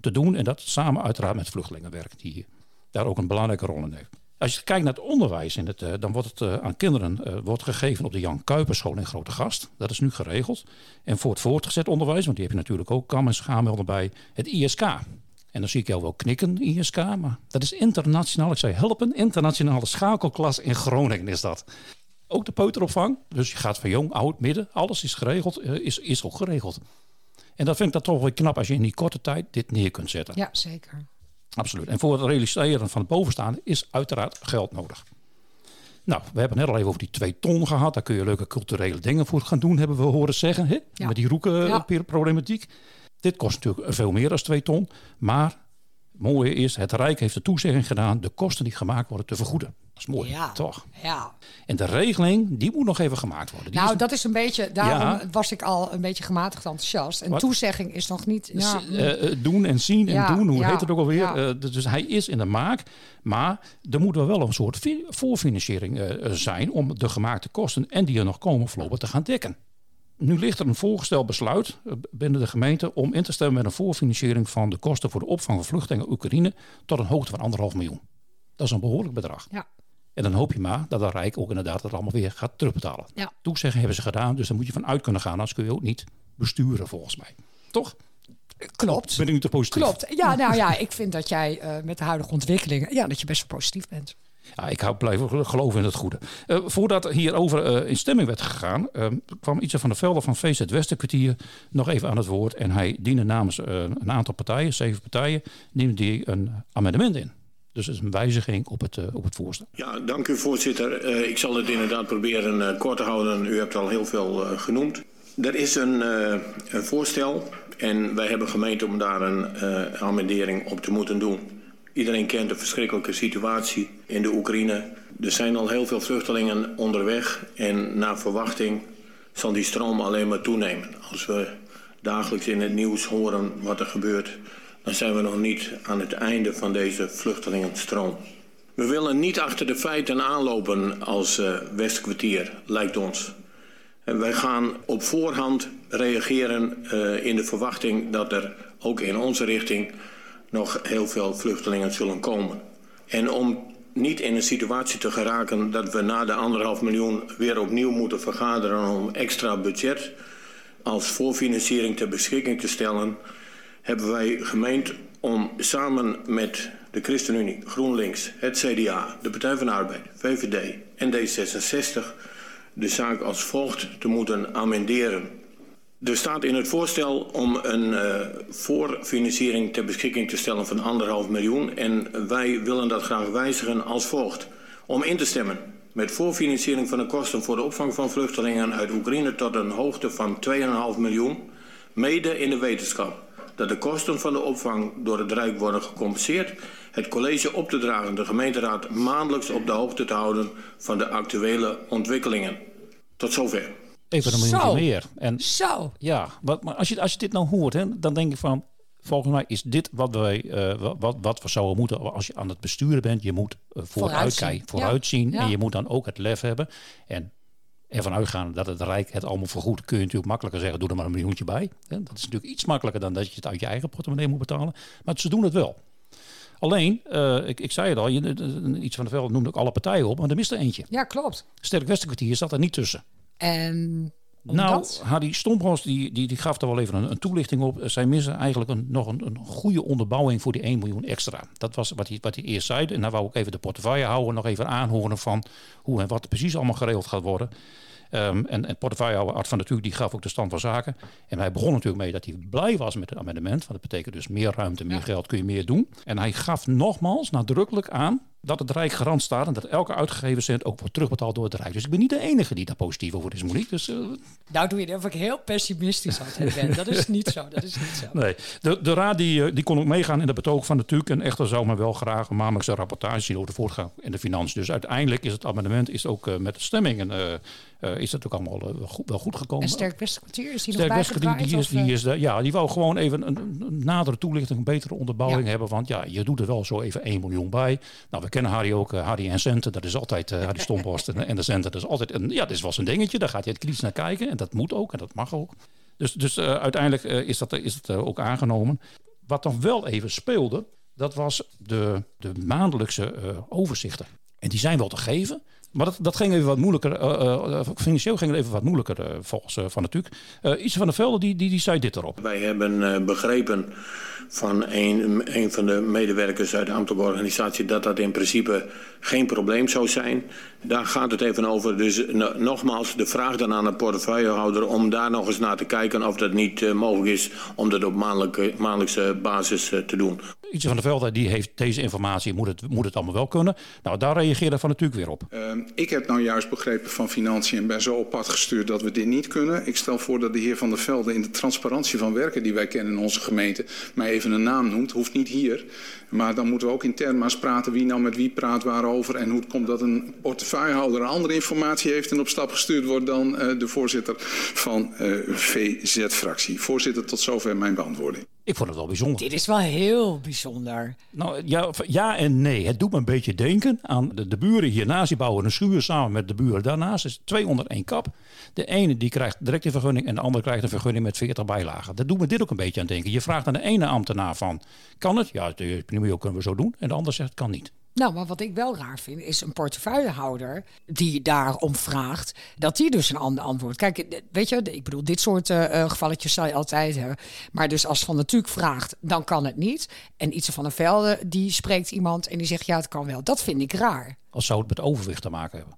te doen. En dat samen uiteraard met vluchtelingenwerk, die daar ook een belangrijke rol in heeft. Als je kijkt naar het onderwijs, in het, uh, dan wordt het uh, aan kinderen wordt gegeven op de Jan Kuiperschool in Grote Gast. Dat is nu geregeld. En voor het voortgezet onderwijs, want die heb je natuurlijk ook kam en schaamel bij, het ISK. En dan zie ik jou wel knikken, ISK, maar dat is internationaal. Ik zei helpen, internationale schakelklas in Groningen is dat. Ook de peuteropvang, dus je gaat van jong, oud, midden, alles is geregeld, eh, is, is ook geregeld. En dat vind ik dan toch wel knap als je in die korte tijd dit neer kunt zetten. Ja, zeker. Absoluut. En voor het realiseren van het bovenstaande is uiteraard geld nodig. Nou, we hebben het net al even over die twee ton gehad. Daar kun je leuke culturele dingen voor gaan doen, hebben we horen zeggen. Hè? Met die roekenproblematiek. Ja. Dit kost natuurlijk veel meer dan 2 ton. Maar mooie is, het Rijk heeft de toezegging gedaan de kosten die gemaakt worden te vergoeden. Dat is mooi, ja. toch? Ja. En de regeling, die moet nog even gemaakt worden. Die nou, dat is een beetje, daarom was ik al een beetje gematigd enthousiast. Een toezegging is nog niet... Ja. Uh, doen en zien en doen, hoe heet het ook alweer? Uh, dus hij is in de maak. Maar er moet wel een soort voorfinanciering uh, zijn om de gemaakte kosten en die er nog komen voorlopig te gaan dekken. Nu ligt er een voorgesteld besluit eh, binnen de gemeente om in te stemmen met een voorfinanciering van de kosten voor de opvang van vluchtelingen Oekraïne tot een hoogte van anderhalf miljoen. Dat is een behoorlijk bedrag. Ja. En dan hoop je maar dat de Rijk ook inderdaad het allemaal weer gaat terugbetalen. Ja. Toezeggen hebben ze gedaan, dus daar moet je van uit kunnen gaan. Anders kun je ook niet besturen volgens mij. Toch? Klopt. Ben ik nu te positief? Klopt. Ja, nou ja, ik vind dat jij uh, met de huidige ontwikkelingen, ja, dat je best wel positief bent. Ja, ik hou blijven geloven in het goede. Uh, voordat hierover uh, in stemming werd gegaan, uh, kwam iets van de velden van VZ Westerkwartier nog even aan het woord. En hij diende namens een aantal partijen, zeven partijen, diende die een amendement in. Dus het is een wijziging op het, op het voorstel. Ja, dank u voorzitter. ik zal het inderdaad proberen kort te houden. U hebt al heel veel genoemd. Er is een, een, voorstel en wij hebben gemeend om daar een amendering op te moeten doen. Iedereen kent de verschrikkelijke situatie in de Oekraïne. Er zijn al heel veel vluchtelingen onderweg en naar verwachting zal die stroom alleen maar toenemen. Als we dagelijks in het nieuws horen wat er gebeurt, dan zijn we nog niet aan het einde van deze vluchtelingenstroom. We willen niet achter de feiten aanlopen als uh, Westkwartier, lijkt ons. En wij gaan op voorhand reageren uh, in de verwachting dat er ook in onze richting nog heel veel vluchtelingen zullen komen. En om niet in een situatie te geraken dat we na de anderhalf miljoen weer opnieuw moeten vergaderen om extra budget als voorfinanciering ter beschikking te stellen, hebben wij gemeend om samen met de ChristenUnie, GroenLinks, het CDA, de Partij van de Arbeid, VVD en D66 de zaak als volgt te moeten amenderen. Er staat in het voorstel om een uh, voorfinanciering ter beschikking te stellen van anderhalf miljoen. En wij willen dat graag wijzigen als volgt. Om in te stemmen met voorfinanciering van de kosten voor de opvang van vluchtelingen uit Oekraïne tot een hoogte van 2,5 miljoen. Mede in de wetenschap dat de kosten van de opvang door het Rijk worden gecompenseerd. Het college op te dragen de gemeenteraad maandelijks op de hoogte te houden van de actuele ontwikkelingen. Tot zover. Even een miljoen meer. En, Zo. Ja, wat, maar als je, als je dit nou hoort, hè, dan denk ik van... Volgens mij is dit wat, wij, uh, wat, wat we zouden moeten als je aan het besturen bent. Je moet uh, vooruitkijken, vooruitzien. Ja. En je moet dan ook het lef hebben. En ervan uitgaan dat het Rijk het allemaal vergoedt, kun je natuurlijk makkelijker zeggen, doe er maar een miljoentje bij. Hè. Dat is natuurlijk iets makkelijker dan dat je het uit je eigen portemonnee moet betalen. Maar ze doen het wel. Alleen, uh, ik, ik zei het al, je, iets van de veld noemde ik alle partijen op, maar er mist er eentje. Ja, klopt. Sterk Westerkwartier zat er niet tussen. En nou, Harry Stomphorst die, die, die gaf er wel even een, een toelichting op. Zij missen eigenlijk een, nog een, een, goede onderbouwing voor die 1 miljoen extra. Dat was wat hij, wat hij eerst zei. En daar wou ik even de portefeuille houden, nog even aanhoren van hoe en wat precies allemaal geregeld gaat worden. Um, en, en portefeuillehouder Art van Natuurlijk die gaf ook de stand van zaken. En hij begon natuurlijk mee dat hij blij was met het amendement. Want dat betekent dus meer ruimte, meer geld, kun je meer doen. En hij gaf nogmaals nadrukkelijk aan dat het Rijk garant staat en dat elke uitgegeven cent ook wordt terugbetaald door het Rijk. Dus ik ben niet de enige die daar positief over is, Monique. Dus, uh... Nou doe je of ik heel pessimistisch altijd ben. Dat is niet zo. Dat is niet zo. Nee, de, de raad die, eh, die kon ook meegaan in de betoog van de TUC. En echter zou men wel graag een maandelijkse rapportage zien over de voortgang in de financiën. Dus uiteindelijk is het amendement is ook uh, met de stemming en, uh, is dat ook allemaal wel goed, wel, goed, gekomen. En Sterk Westerkwartier is die Sterk nog bijgedraaid? Die, is, die is, ja, die wou gewoon even een, een nadere toelichting, een betere onderbouwing ja. hebben. Want ja, je doet er wel zo even 1 miljoen bij. Nou, we kennen Harry ook, Harry en Centen. Dat is altijd uh, Harry Stomborst en, en de Centen. Dat is altijd een, ja, dit wel een dingetje. Daar gaat hij het kritisch naar kijken. En dat moet ook en dat mag ook. Dus, dus uh, uiteindelijk is dat, is dat ook aangenomen. Wat dan wel even speelde, dat was de, de maandelijkse overzichten. En die zijn wel te geven. Maar dat, dat ging even wat moeilijker. Uh, financieel ging het even wat moeilijker uh, volgens Van natuurlijk. Iets van der Velde die, die, die zei dit erop. Wij hebben begrepen van een, een van de medewerkers uit de ambtelijke organisatie dat dat in principe geen probleem zou zijn. Daar gaat het even over. Dus nogmaals, de vraag dan aan de portefeuillehouder om daar nog eens naar te kijken of dat niet uh, mogelijk is om dat op maandelijke, maandelijkse basis uh, te doen. Ietsje van der Velde die heeft deze informatie, moet het, moet het allemaal wel kunnen. Nou, daar reageerde Van natuurlijk weer op. Uh, ik heb nou juist begrepen van Financiën en ben zo op pad gestuurd dat we dit niet kunnen. Ik stel voor dat de heer Van der Velde in de transparantie van werken die wij kennen in onze gemeente mij even een naam noemt. Hoeft niet hier. Maar dan moeten we ook intern maar eens praten wie nou met wie praat waarover. En hoe het komt dat een portefeuillehouder andere informatie heeft en op stap gestuurd wordt dan uh, de voorzitter van uh, VZ-fractie. Voorzitter, tot zover mijn beantwoording. Ik vond het wel bijzonder. Dit is wel heel bijzonder. Nou ja, ja en nee. Het doet me een beetje denken aan de, de buren hiernaast. Die bouwen een schuur samen met de buren daarnaast. is twee onder één kap. De ene die krijgt direct een vergunning en de andere krijgt een vergunning met 40 bijlagen. Dat doet me dit ook een beetje aan denken. Je vraagt aan de ene ambtenaar van, kan het? Ja, de kunnen we zo doen. En de ander zegt, kan niet. Nou, maar wat ik wel raar vind, is een portefeuillehouder die daarom vraagt, dat die dus een ander antwoord. Kijk, weet je, ik bedoel, dit soort uh, gevalletjes zal je altijd hebben. Maar dus als Van natuurlijk vraagt, dan kan het niet. En iets van een Velde, die spreekt iemand en die zegt, ja, het kan wel. Dat vind ik raar. Als zou het met overwicht te maken hebben.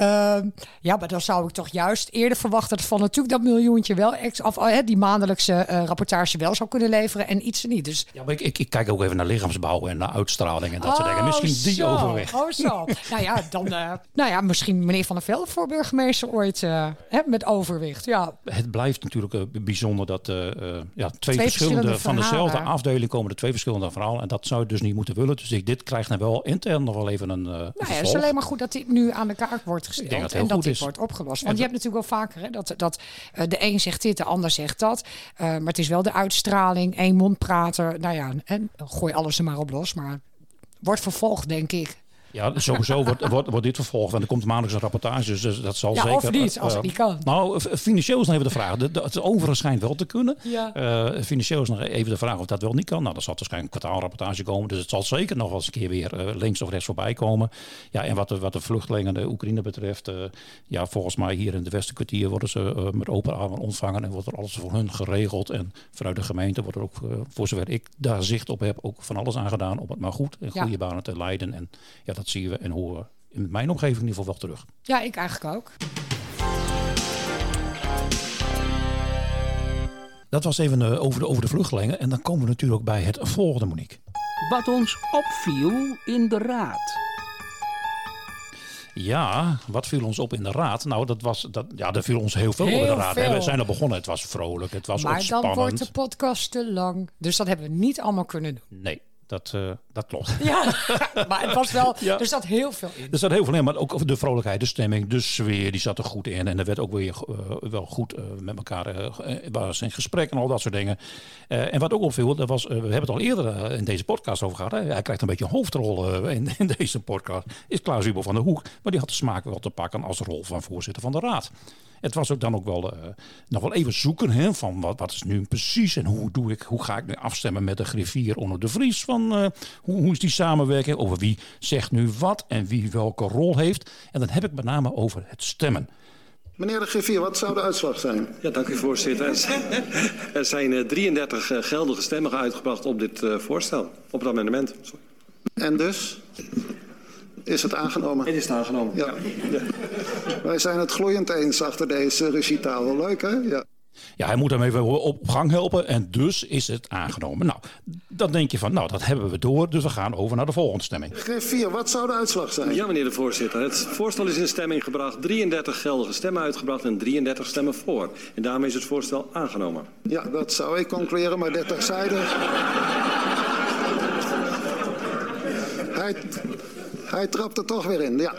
Uh, ja, maar dan zou ik toch juist eerder verwachten dat van natuurlijk dat miljoentje wel ex, of uh, die maandelijkse uh, rapportage wel zou kunnen leveren en iets niet. Dus ja, maar ik, ik, ik, kijk ook even naar lichaamsbouw en naar uitstraling en dat oh, soort dingen. Misschien zo. die overweg. Oh zo. nou ja, dan uh, nou ja, misschien meneer Van der Velde voor burgemeester ooit hè, met overwicht. Ja. Het blijft natuurlijk bijzonder dat ja, twee, twee verschillende, van dezelfde afdeling komen er twee verschillende verhalen en dat zou je dus niet moeten willen. Dus ik, dit krijgt dan wel intern nog wel even een. nou ja, het is alleen maar goed dat dit nu aan de kaart wordt dat en dat dit is. wordt opgelost. Want je hebt natuurlijk wel vaker hè, dat, dat uh, de een zegt dit, de ander zegt dat. Uh, maar het is wel de uitstraling, één mond praten. Nou ja, en gooi alles er maar op los. Maar wordt vervolgd, denk ik. Ja, sowieso wordt, wordt, wordt dit vervolgd en er komt maandelijks een rapportage, dus dat zal ja, zeker... of niet, als het niet kan. Nou, financieel is nog even de vraag. De, de, het overigens schijnt wel te kunnen. Ja. Uh, financieel is nog even de vraag of dat wel niet kan. Nou, dan zal waarschijnlijk een kwartaalrapportage komen, dus het zal zeker nog wel eens een keer weer uh, links of rechts voorbij komen. Ja, en wat de, wat de vluchtelingen, de Oekraïne betreft, uh, ja, volgens mij hier in de Westenkwartier worden ze met open armen ontvangen en wordt er alles voor hun geregeld. En vanuit de gemeente wordt er ook, voor zover ik daar zicht op heb, ook van alles aan gedaan om het maar goed en goede ja. banen te leiden. En ja, dat zien we en horen in mijn omgeving in ieder geval wel terug. Ja, ik eigenlijk ook. Dat was even uh, over, de, over de vluchtelingen. En dan komen we natuurlijk bij het volgende, Monique. Wat ons opviel in de raad. Ja, wat viel ons op in de raad? Nou, dat was, dat, ja, er viel ons heel veel heel op in de raad. Veel. We zijn al begonnen. Het was vrolijk, het was maar spannend. Maar dan wordt de podcast te lang. Dus dat hebben we niet allemaal kunnen doen. Nee, dat, uh, dat klopt. Ja, maar het was wel, ja. er zat heel veel in. Er zat heel veel in, maar ook de vrolijkheid, de stemming, de sfeer, die zat er goed in. En er werd ook weer uh, wel goed uh, met elkaar was in gesprek en al dat soort dingen. en wat ook opviel, dat was, we hebben het al eerder in deze podcast over gehad. Hè? Hij krijgt een beetje een hoofdrol in, in, deze podcast. Is Klaas Huber van der Hoek, maar die had de smaak wel te pakken als rol van voorzitter van de raad. Het was ook dan ook wel uh, nog wel even zoeken hè, van wat, wat is nu precies en hoe doe ik, hoe ga ik nu afstemmen met de griffier onder de Vries van uh, hoe, hoe is die samenwerking, over wie zegt nu wat en wie welke rol heeft. En dan heb ik met name over het stemmen. Meneer de griffier, wat zou de uitslag zijn? Ja, dank u voorzitter. Er zijn uh, 33 geldige stemmen uitgebracht op dit voorstel, op het amendement. Sorry. En dus? Is het aangenomen? Het is aangenomen. Ja. ja. Wij zijn het gloeiend eens achter deze recitaal. Wel leuk, hè? Ja. Ja, hij moet hem even op gang helpen en dus is het aangenomen. Nou, dan denk je van, nou, dat hebben we door, dus we gaan over naar de volgende stemming. Geef 4, wat zou de uitslag zijn? Ja, meneer de voorzitter. Het voorstel is in stemming gebracht. 33 geldige stemmen uitgebracht en 33 stemmen voor. En daarmee is het voorstel aangenomen. Ja, dat zou ik concluderen, maar dit terzijde. hij, hij trapt er toch weer in, ja.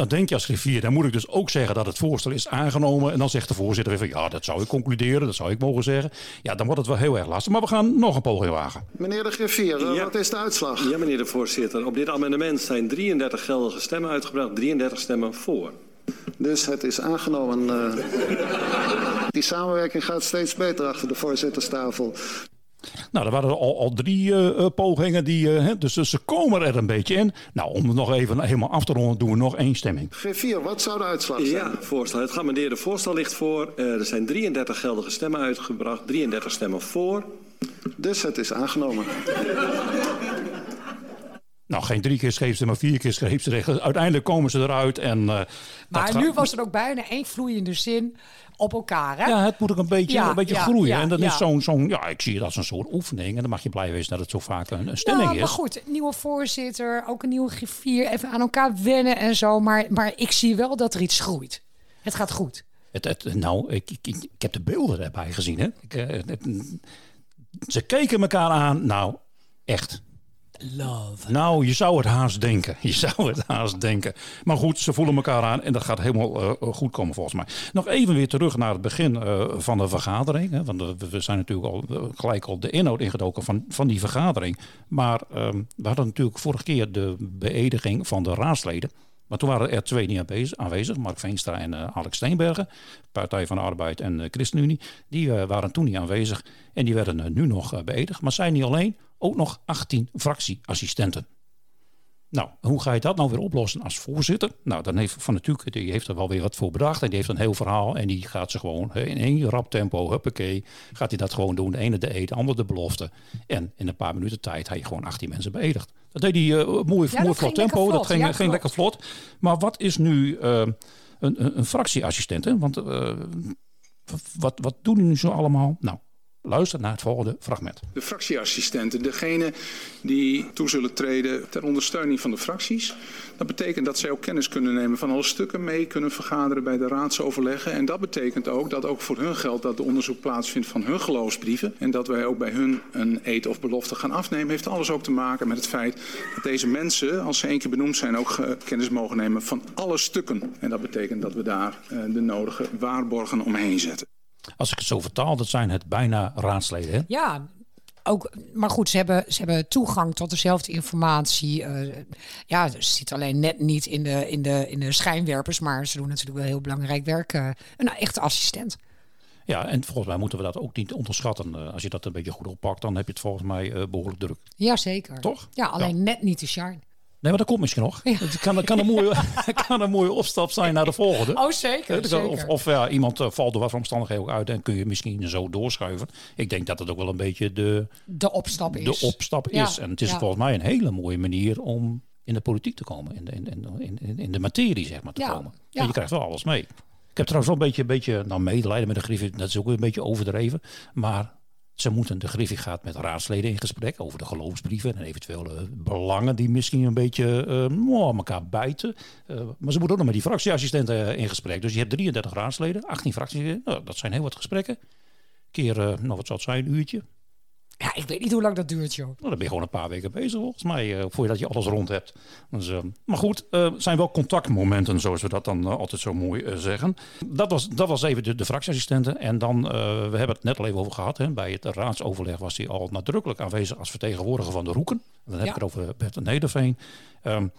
Dan denk je als griffier, dan moet ik dus ook zeggen dat het voorstel is aangenomen. En dan zegt de voorzitter weer van ja, dat zou ik concluderen, dat zou ik mogen zeggen. Ja, dan wordt het wel heel erg lastig. Maar we gaan nog een poging wagen. Meneer de griffier, wat is de uitslag? Ja, meneer de voorzitter. Op dit amendement zijn 33 geldige stemmen uitgebracht, 33 stemmen voor. Dus het is aangenomen. Uh, die samenwerking gaat steeds beter achter de voorzitterstafel. Nou, er waren al, al drie uh, pogingen, die, uh, dus, dus, ze komen er een beetje in. Nou, om het nog even helemaal af te ronden, doen we nog één stemming. G4, wat zou de uitslag zijn? Ja, voorstel. Het geamendeerde voorstel ligt voor. Uh, er zijn 33 geldige stemmen uitgebracht, 33 stemmen voor. Dus het is aangenomen. Nou, geen drie keer scheepsrecht, maar vier keer scheepsrecht. Uiteindelijk komen ze eruit. En, uh, maar nu was er ook bijna één vloeiende zin op elkaar. Hè? Ja, het moet ook een beetje, ja, een beetje ja, groeien. Ja, en dan is zo'n, zo'n, ja, ik zie het als een soort oefening. En dan mag je blij wezen dat het zo vaak een, een stelling nou, is. Maar goed, nieuwe voorzitter, ook een nieuwe griffier. Even aan elkaar wennen en zo. Maar, maar ik zie wel dat er iets groeit. Het gaat goed. Het, het, nou, ik, ik, ik, heb de beelden erbij gezien. Hè. Ik, het, ze keken elkaar aan. Nou, echt. Love. Nou, je zou het haast denken. Je zou het haast denken. Maar goed, ze voelen elkaar aan en dat gaat helemaal uh, goed komen volgens mij. Nog even weer terug naar het begin uh, van de vergadering. Hè, want we zijn natuurlijk al gelijk al de inhoud ingedoken van, van die vergadering. Maar ehm, we hadden natuurlijk vorige keer de beëdiging van de raadsleden. Maar toen waren er twee niet aanwezig, Mark Veenstra en Alex Steenbergen, Partij van de Arbeid en uh, ChristenUnie. Die waren toen niet aanwezig en die werden nu nog beëdigd. Maar zijn niet alleen, ook nog 18 fractieassistenten. Nou, hoe ga je dat nou weer oplossen als voorzitter? Nou, dan heeft Van natuurlijk die heeft er wel weer wat voor bedacht. En die heeft een heel verhaal. En die gaat ze gewoon in één rap tempo, huppakee, gaat hij dat gewoon doen. De ene de eet, de andere de belofte. En in een paar minuten tijd had je gewoon 18 mensen beëdigd. Dat deed hij uh, mooi, ja, mooi vlot tempo. Vlot. Dat ging, ja, ging lekker vlot. Maar wat is nu uh, een, een, een, fractieassistent? Hè? Want uh, wat, wat doen die nu zo allemaal? Nou, Luister naar het volgende fragment. De fractieassistenten, degene die toe zullen treden ter ondersteuning van de fracties. Dat betekent dat zij ook kennis kunnen nemen van alle stukken, mee kunnen vergaderen bij de raadsoverleggen. En dat betekent ook dat ook voor hun geldt dat de onderzoek plaatsvindt van hun geloofsbrieven. En dat wij ook bij hun een eet of belofte gaan afnemen. Heeft alles ook te maken met het feit dat deze mensen, als ze één keer benoemd zijn, ook kennis mogen nemen van alle stukken. En dat betekent dat we daar de nodige waarborgen omheen zetten. Als ik het zo vertaal, dat zijn het bijna raadsleden. Hè? Ja, ook, maar goed, ze hebben, ze hebben toegang tot dezelfde informatie. Uh, ja, ze zit alleen net niet in de, in, de, in de schijnwerpers, maar ze doen natuurlijk wel heel belangrijk werk. Uh, een echte assistent. Ja, en volgens mij moeten we dat ook niet onderschatten. Uh, als je dat een beetje goed oppakt, dan heb je het volgens mij behoorlijk druk. Jazeker. Toch? Ja, alleen ja. net niet de shine. Nee, maar dat komt misschien nog. Ja. Het kan, kan, een mooie, kan een mooie opstap zijn naar de volgende. Oh, zeker. zeker. Of, of ja, iemand uh, valt door wat voor omstandigheden ook uit en kun je misschien zo doorschuiven. Ik denk dat het ook wel een beetje de, de opstap is. De opstap ja. is. En het is ja. volgens mij een hele mooie manier om in de politiek te komen. In de, in, in, in de materie, zeg maar, te komen. En je krijgt wel alles mee. Ik heb trouwens wel een beetje, een beetje nou, medelijden met de Griffith. Dat is ook een beetje overdreven. Maar ze moeten, de Griffie gaat met raadsleden in gesprek over de geloofsbrieven en eventuele belangen die misschien een beetje uh, elkaar bijten. Uh, maar ze moeten ook nog met die fractieassistenten in gesprek. Dus je hebt 33 raadsleden, 18 fractieleden. Nou, dat zijn heel wat gesprekken. Keer, nou wat zal het zijn, een uurtje. Ja, ik weet niet hoe lang dat duurt, joh. Nou, dan ben je gewoon een paar weken bezig, volgens mij, uh, voordat je alles rond hebt. Dus, uh, maar goed, uh, zijn wel contactmomenten, zoals we dat dan altijd zo mooi zeggen. Dat was, dat was even de, de fractieassistenten. En dan, we hebben het net al even over gehad, hè, bij het raadsoverleg was hij al nadrukkelijk aanwezig als vertegenwoordiger van de Roeken. Dan heb ja. ik het over Bert Nederveen. Um,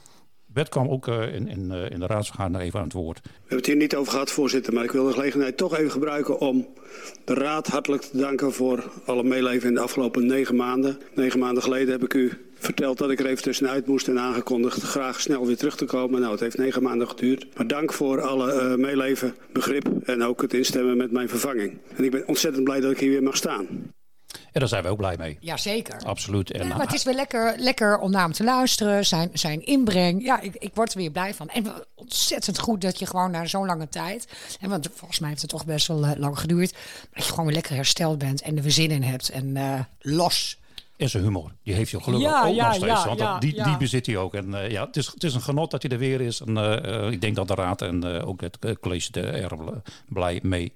Bert kwam ook uh, in, in, uh, in de raadsvergadering even aan het woord. We hebben het hier niet over gehad, voorzitter. Maar ik wil de gelegenheid toch even gebruiken om de raad hartelijk te danken voor alle meeleven in de afgelopen negen maanden. Negen maanden geleden heb ik u verteld dat ik er even tussenuit moest en aangekondigd graag snel weer terug te komen. Nou, het heeft negen maanden geduurd. Maar dank voor alle uh, meeleven, begrip en ook het instemmen met mijn vervanging. En ik ben ontzettend blij dat ik hier weer mag staan. En daar zijn we ook blij mee. Jazeker. Absoluut. En, ja, maar het is weer lekker, lekker om naar hem te luisteren. Zijn, zijn inbreng. Ja, ik, ik word er weer blij van. En ontzettend goed dat je gewoon na zo'n lange tijd... En want volgens mij heeft het toch best wel lang geduurd... dat je gewoon weer lekker hersteld bent en er weer zin in hebt. En los en zijn humor. Die heeft hij gelukkig ja, ook ja, nog steeds. Want dat, die, die bezit hij ook. En uh, ja, het is, het is een genot dat hij er weer is. En ik denk dat de raad en ook het college er blij mee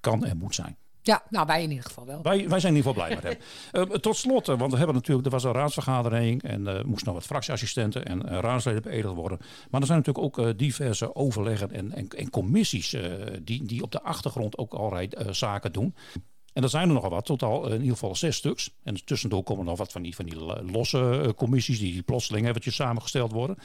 kan en moet zijn. Ja, nou wij in ieder geval wel. Wij, wij zijn in ieder geval blij met hem. tot slot, want we hebben natuurlijk, er was een raadsvergadering en er moesten nog wat fractieassistenten en raadsleden beëdigd worden. Maar er zijn natuurlijk ook diverse overleggen en, en, en commissies die, die op de achtergrond ook allerlei zaken doen. En er zijn er nogal wat, totaal in ieder geval zes stuks. En tussendoor komen nog wat van die, van die losse eh, commissies die plotseling eventjes samengesteld worden.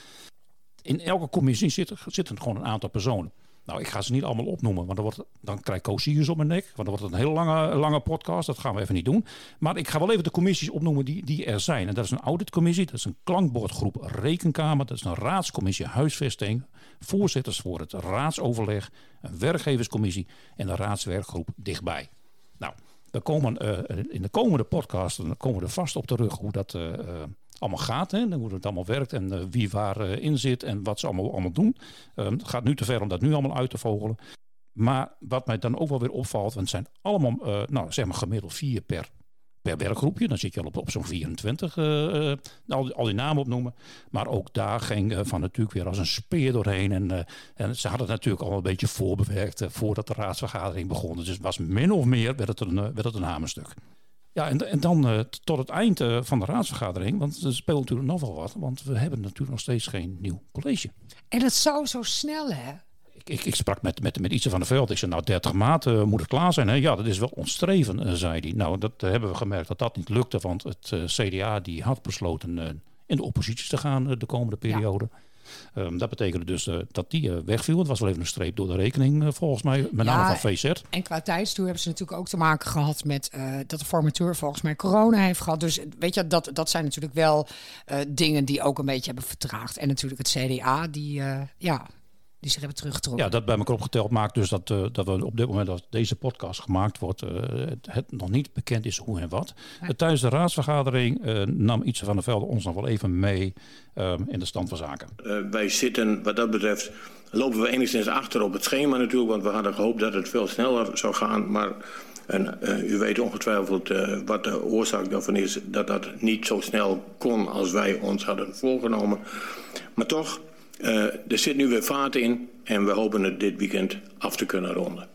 In elke commissie zitten, zitten gewoon een aantal personen. Nou, ik ga ze niet allemaal opnoemen, want dan, wordt, dan krijg ik Koos op mijn nek. Want dan wordt het een hele lange, lange podcast. Dat gaan we even niet doen. Maar ik ga wel even de commissies opnoemen die, die er zijn. En dat is een auditcommissie, dat is een klankbordgroep Rekenkamer, dat is een raadscommissie Huisvesting, voorzitters voor het raadsoverleg, een werkgeverscommissie en een raadswerkgroep dichtbij. Nou, we komen, uh, in de komende podcast komen we er vast op terug hoe dat uh, allemaal gaat. Hè, hoe het allemaal werkt en uh, wie waar in zit en wat ze allemaal, allemaal doen. Ehm, het gaat nu te ver om dat nu allemaal uit te vogelen. Maar wat mij dan ook wel weer opvalt, want het zijn allemaal, nou zeg maar gemiddeld vier per per werkgroepje. Dan zit je al op, zo'n 24, uh, uh, al, al, die namen opnoemen. Maar ook daar ging Van natuurlijk weer als een speer doorheen. En, en ze hadden het natuurlijk al een beetje voorbewerkt voordat de raadsvergadering begon. Dus het was min of meer, werd het een, werd het een hamerstuk. Ja, en, en dan tot het eind van de raadsvergadering, want er speelt natuurlijk nog wel wat. Want we hebben natuurlijk nog steeds geen nieuw college. En dat zou zo snel, hè? ik, ik, sprak met, met, met Ietse van der Veld. Ik zei, nou, 30 maart uh, moet het klaar zijn. Hè? Ja, dat is wel ontstreven, zei hij. Nou, dat hebben we gemerkt dat dat niet lukte. Want het CDA die had besloten in de oppositie te gaan de komende periode. Ja. Um, dat betekende dus dat die wegviel. Het was wel even een streep door de rekening, volgens mij, met name van VZ. En qua tijdstoer hebben ze natuurlijk ook te maken gehad met dat de formateur volgens mij corona heeft gehad. Dus weet je, dat, dat zijn natuurlijk wel dingen die ook een beetje hebben vertraagd. En natuurlijk het CDA, die ja, die zich hebben teruggetrokken. Ja, dat bij elkaar opgeteld maakt dus dat, uh, dat we op dit moment dat deze podcast gemaakt wordt, uh, het, het, nog niet bekend is hoe en wat. Ja. Uh, tijdens de raadsvergadering nam iets van der Velde ons nog wel even mee in de stand van zaken. wij zitten wat dat betreft, lopen we enigszins achter op het schema natuurlijk, want we hadden gehoopt dat het veel sneller zou gaan. Maar en, u weet ongetwijfeld wat de oorzaak daarvan is, dat dat niet zo snel kon als wij ons hadden voorgenomen. Maar toch, er zit nu weer vaart in en we hopen het dit weekend af te kunnen ronden.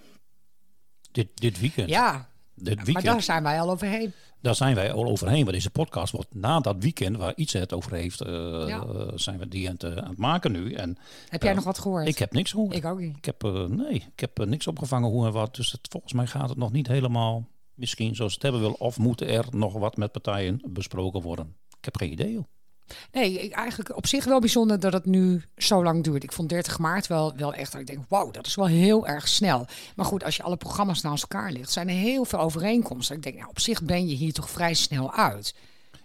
Dit, dit weekend? Ja, dit weekend. maar daar zijn wij al overheen. Daar zijn wij al overheen. Want deze podcast wordt na dat weekend waar iets het over heeft, uh, ja. uh, zijn we die aan het, aan het, maken nu. En, heb jij nog wat gehoord? Ik heb niks gehoord. Ik ook niet. Ik heb, nee, ik heb niks opgevangen hoe en wat. Dus het, volgens mij gaat het nog niet helemaal misschien zoals het hebben wil. Of moet er nog wat met partijen besproken worden. Ik heb geen idee. Joh. Nee, eigenlijk op zich wel bijzonder dat het nu zo lang duurt. Ik vond 30 maart wel, wel echt dat ik denk, wauw, dat is wel heel erg snel. Maar goed, als je alle programma's naast elkaar ligt, zijn er heel veel overeenkomsten. Ik denk, nou, op zich ben je hier toch vrij snel uit.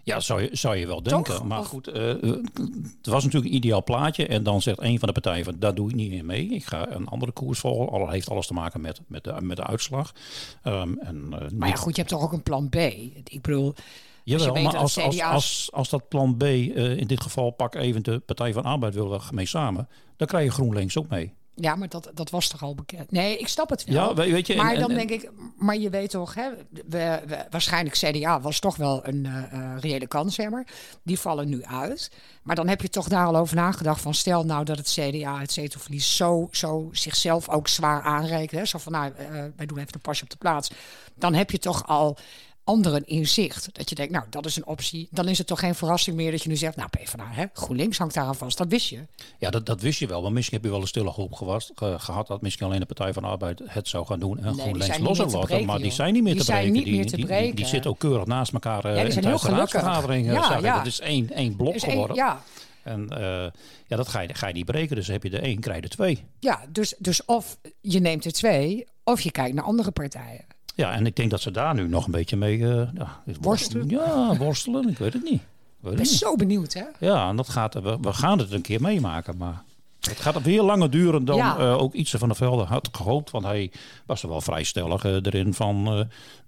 Ja, zou je, zou je wel denken. Toch? Maar goed, uh, het was natuurlijk een ideaal plaatje. En dan zegt een van de partijen van, daar doe ik niet meer mee. Ik ga een andere koers volgen. Al heeft alles te maken met, met, de, met de uitslag. Um, en, uh, maar ja, goed, je hebt toch ook een plan B? Ik bedoel... Jawel, maar als, als, als, als dat plan B, uh, in dit geval pak even de Partij van Arbeid wil mee samen, dan krijg je GroenLinks ook mee. Ja, maar dat, dat was toch al bekend? Nee, ik snap het wel. Ja, weet je, maar en, dan en, denk ik, maar je weet toch, hè, we, we, waarschijnlijk CDA was toch wel een uh, reële kanshebber. Die vallen nu uit. Maar dan heb je toch daar al over nagedacht van stel nou dat het CDA het zetelverlies zo, zo zichzelf ook zwaar aanrekent. Hè, zo van nou, uh, wij doen even een pasje op de plaats. Dan heb je toch al anderen in zicht. Dat je denkt, nou, dat is een optie. Dan is het toch geen verrassing meer dat je nu zegt, nou, PvdA, hè, GroenLinks hangt daar aan vast. Dat wist je. Ja, dat, dat wist je wel. Maar misschien heb je wel een stille hoop gewast, ge, gehad dat misschien alleen de Partij van de Arbeid het zou gaan doen en nee, GroenLinks los zou laten. Maar die zijn niet meer die te breken. Niet die, meer te die, breken. Die, die, zitten ook keurig naast elkaar ja, die zijn in heel de raadsvergadering. Ja, ja. Dat is één, één blok is geworden. Ja. En uh, ja, dat ga je, ga je niet breken. Dus heb je de één, krijg je de twee. Ja, dus, dus of je neemt er twee, of je kijkt naar andere partijen. Ja, en ik denk dat ze daar nu nog een beetje mee uh, ja, worstelen. Ja, worstelen. Ik weet het niet. Ik ben zo benieuwd, hè? Ja, en dat gaat, we, we gaan het een keer meemaken, maar Het gaat weer langer duren dan ja. uh, ook Ietse van der Velde had gehoopt. Want hij was er wel vrij stellig uh, erin van...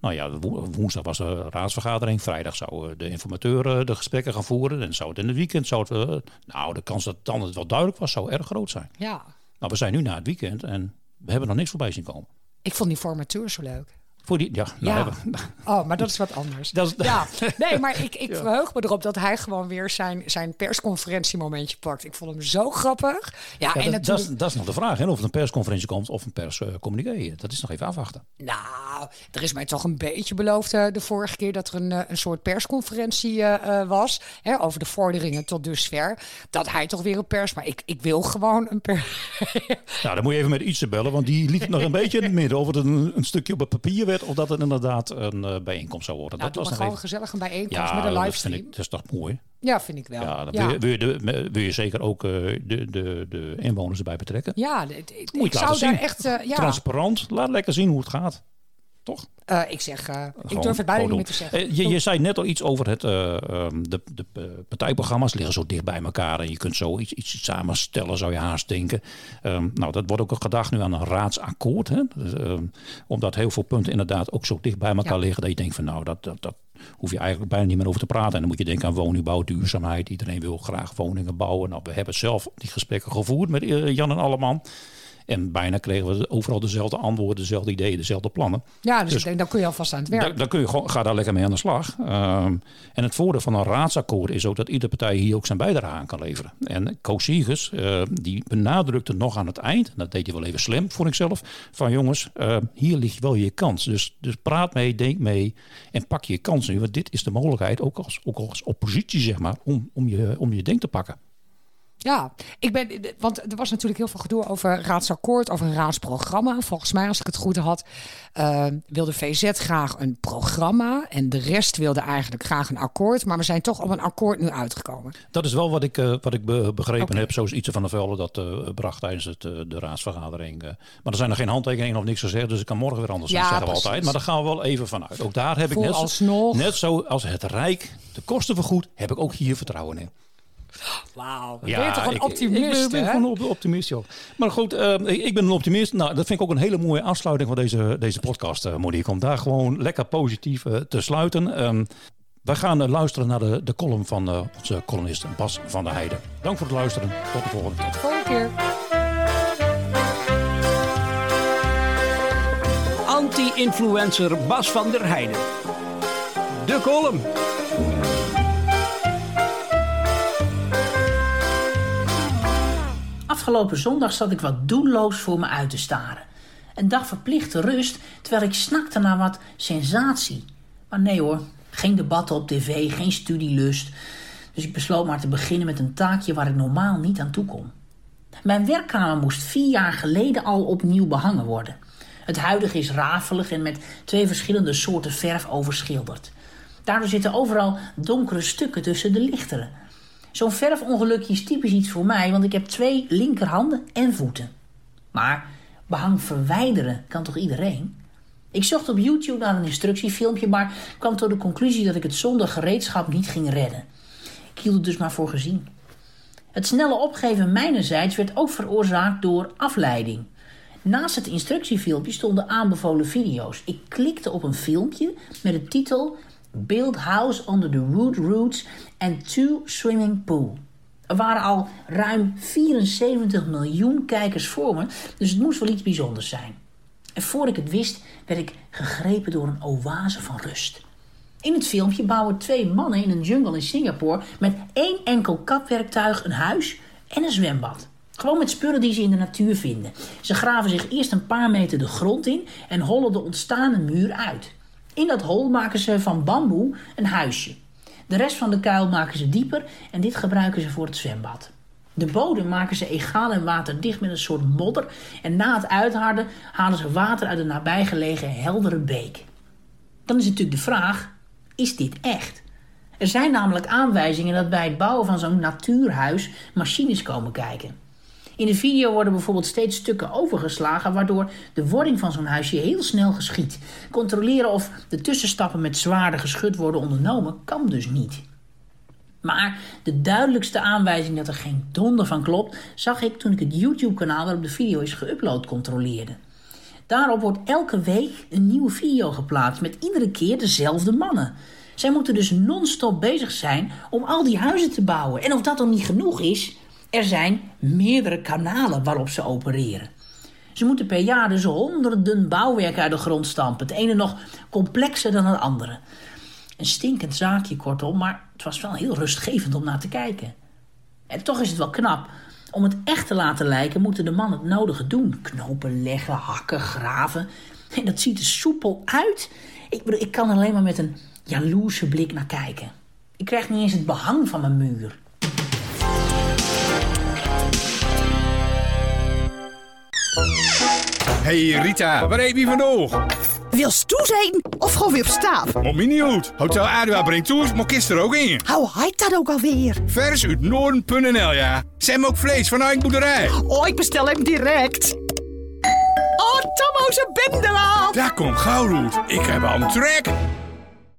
Nou ja, woensdag was de raadsvergadering. Vrijdag zou de informateur de gesprekken gaan voeren. En zou het in het weekend... Zou het, nou, de kans dat dan het wel duidelijk was, zou erg groot zijn. Ja. Nou, we zijn nu na het weekend en we hebben nog niks voorbij zien komen. Ik vond die formateur zo leuk. Voor die, ja, nou ja. Hebben, oh, maar dat is wat anders. Dat is, ja, nee, maar ik, ik ja. verheug me erop dat hij gewoon weer zijn, zijn persconferentiemomentje pakt. Ik vond hem zo grappig. Ja, ja en dat, dat, is, dat is nog de vraag, hè, of het een persconferentie komt of een perscommuniqué. dat is nog even afwachten. Nou, er is mij toch een beetje beloofd uh, de vorige keer dat er een, een soort persconferentie uh, was hè, over de vorderingen tot dusver. Dat hij toch weer een pers, maar ik, ik wil gewoon een pers. nou, dan moet je even met iets bellen, want die liet nog een beetje in het midden. Of het een, een stukje op het papier werd of dat het inderdaad een uh, bijeenkomst zou worden. Nou, dat was nog gewoon even... gezellig een bijeenkomst ja, met een dat, livestream. vind ik, dat is toch mooi? Ja, vind ik wel. Ja, dan ja. Wil, je, wil, je de, wil je zeker ook uh, de, de, de inwoners erbij betrekken. Ja, ik, Moet je zou zien. daar echt... Uh, ja. Transparant, laat lekker zien hoe het gaat. Toch? Uh, ik zeg, uh, ik durf het bijna niet meer te zeggen. Uh, je, je zei net al iets over het, um, de, de partijprogramma's liggen zo dicht bij elkaar en je kunt zo iets, iets samenstellen, zou je haast denken. Um, nou, dat wordt ook gedacht nu aan een raadsakkoord. Hè? Dus, um, omdat heel veel punten inderdaad ook zo dicht bij elkaar ja. liggen dat je denkt van nou, dat, dat, dat hoef je eigenlijk bijna niet meer over te praten. En dan moet je denken aan woningbouw, duurzaamheid. Iedereen wil graag woningen bouwen. Nou, we hebben zelf die gesprekken gevoerd met Jan en Alleman. En bijna kregen we overal dezelfde antwoorden, dezelfde ideeën, dezelfde plannen. Ja, dus, dus ik denk, dan kun je alvast aan het werk. Dan, dan kun je gewoon, ga daar lekker mee aan de slag. Um, en het voordeel van een raadsakkoord is ook dat iedere partij hier ook zijn bijdrage aan kan leveren. En Koos Siegers, uh, die benadrukte nog aan het eind, dat deed hij wel even slim, vond ik zelf, van jongens, uh, hier ligt wel je kans. Dus, dus praat mee, denk mee en pak je kans nu. Want dit is de mogelijkheid, ook als, ook als oppositie zeg maar, om, om, je, om je ding te pakken. Ja, ik ben, want er was natuurlijk heel veel gedoe over raadsakkoord, over een raadsprogramma. Volgens mij, als ik het goed had, uh, wilde VZ graag een programma en de rest wilde eigenlijk graag een akkoord. Maar we zijn toch op een akkoord nu uitgekomen. Dat is wel wat ik, uh, wat ik be begrepen okay. heb, zoals Ietse van der Velde dat uh, bracht tijdens het, de raadsvergadering. maar er zijn nog geen handtekeningen of niks gezegd, dus ik kan morgen weer anders ja, zeggen we altijd. Maar daar gaan we wel even vanuit. Ook daar heb ik net, alsnog. net zo als het Rijk de kosten vergoedt, heb ik ook hier vertrouwen in. Wauw, ja, ben je toch een optimist, ik, ik ben, ben gewoon een optimist, joh. Maar goed, uh, ik ben een optimist. Nou, dat vind ik ook een hele mooie afsluiting van deze, deze podcast, uh, Monique. Om daar gewoon lekker positief uh, te sluiten. Um, wij gaan luisteren naar de, de column van onze columnist Bas van der Heijden. Dank voor het luisteren. Tot de volgende keer. Tot de volgende keer. Anti-influencer Bas van der Heijden. De column. Afgelopen zondag zat ik wat doelloos voor me uit te staren. Een dag verplichte rust, terwijl ik snakte naar wat sensatie. Maar nee hoor, geen debatten op tv, geen studielust. Dus ik besloot maar te beginnen met een taakje waar ik normaal niet aan toe kom. Mijn werkkamer moest vier jaar geleden al opnieuw behangen worden. Het huidige is rafelig en met twee verschillende soorten verf overschilderd. Daardoor zitten overal donkere stukken tussen de lichtere. Zo'n verfongelukje is typisch iets voor mij, want ik heb twee linkerhanden en voeten. Maar behang verwijderen kan toch iedereen? Ik zocht op YouTube naar een instructiefilmpje, maar kwam tot de conclusie dat ik het zonder gereedschap niet ging redden. Ik hield het dus maar voor gezien. Het snelle opgeven mijnerzijds werd ook veroorzaakt door afleiding. Naast het instructiefilmpje stonden aanbevolen video's. Ik klikte op een filmpje met de titel Build House Under the Wood Roots and Two Swimming Pool. Er waren al ruim 74 miljoen kijkers voor me, dus het moest wel iets bijzonders zijn. En voor ik het wist, werd ik gegrepen door een oase van rust. In het filmpje bouwen twee mannen in een jungle in Singapore met één enkel kapwerktuig een huis en een zwembad. Gewoon met spullen die ze in de natuur vinden. Ze graven zich eerst een paar meter de grond in en hollen de ontstaande muur uit. In dat hol maken ze van bamboe een huisje. De rest van de kuil maken ze dieper en dit gebruiken ze voor het zwembad. De bodem maken ze egaal en waterdicht met een soort modder en na het uitharden halen ze water uit een nabijgelegen heldere beek. Dan is natuurlijk de vraag, is dit echt? Er zijn namelijk aanwijzingen dat bij het bouwen van zo'n natuurhuis machines komen kijken. In de video worden bijvoorbeeld steeds stukken overgeslagen, waardoor de wording van zo'n huisje heel snel geschiet. Controleren of de tussenstappen met zwaarder geschud worden ondernomen, kan dus niet. Maar de duidelijkste aanwijzing dat er geen donder van klopt, zag ik toen ik het YouTube-kanaal waarop de video is geüpload controleerde. Daarop wordt elke week een nieuwe video geplaatst met iedere keer dezelfde mannen. Zij moeten dus non-stop bezig zijn om al die huizen te bouwen. En of dat dan niet genoeg is, er zijn meerdere kanalen waarop ze opereren. Ze moeten per jaar dus honderden bouwwerken uit de grond stampen. Het ene nog complexer dan het andere. Een stinkend zaakje kortom, maar het was wel heel rustgevend om naar te kijken. En toch is het wel knap. Om het echt te laten lijken moeten de man het nodige doen. Knopen leggen, hakken, graven. En dat ziet er soepel uit. Ik bedoel, ik kan alleen maar met een jaloerse blik naar kijken. Ik krijg niet eens het behang van mijn muur. Hey Rita, waar heb je vandoor? Wil toe zijn of gewoon weer op stap? Niet uit. Hotel Adua brengt toe, maar kist er ook in. Hoe heet dat ook alweer? Vers uit Noorden.nl, ja. Hebben ook vlees van eigen boerderij. Oh, ik bestel hem direct. Oh, Tomo's bende Daar komt gauw Ik heb al een trek.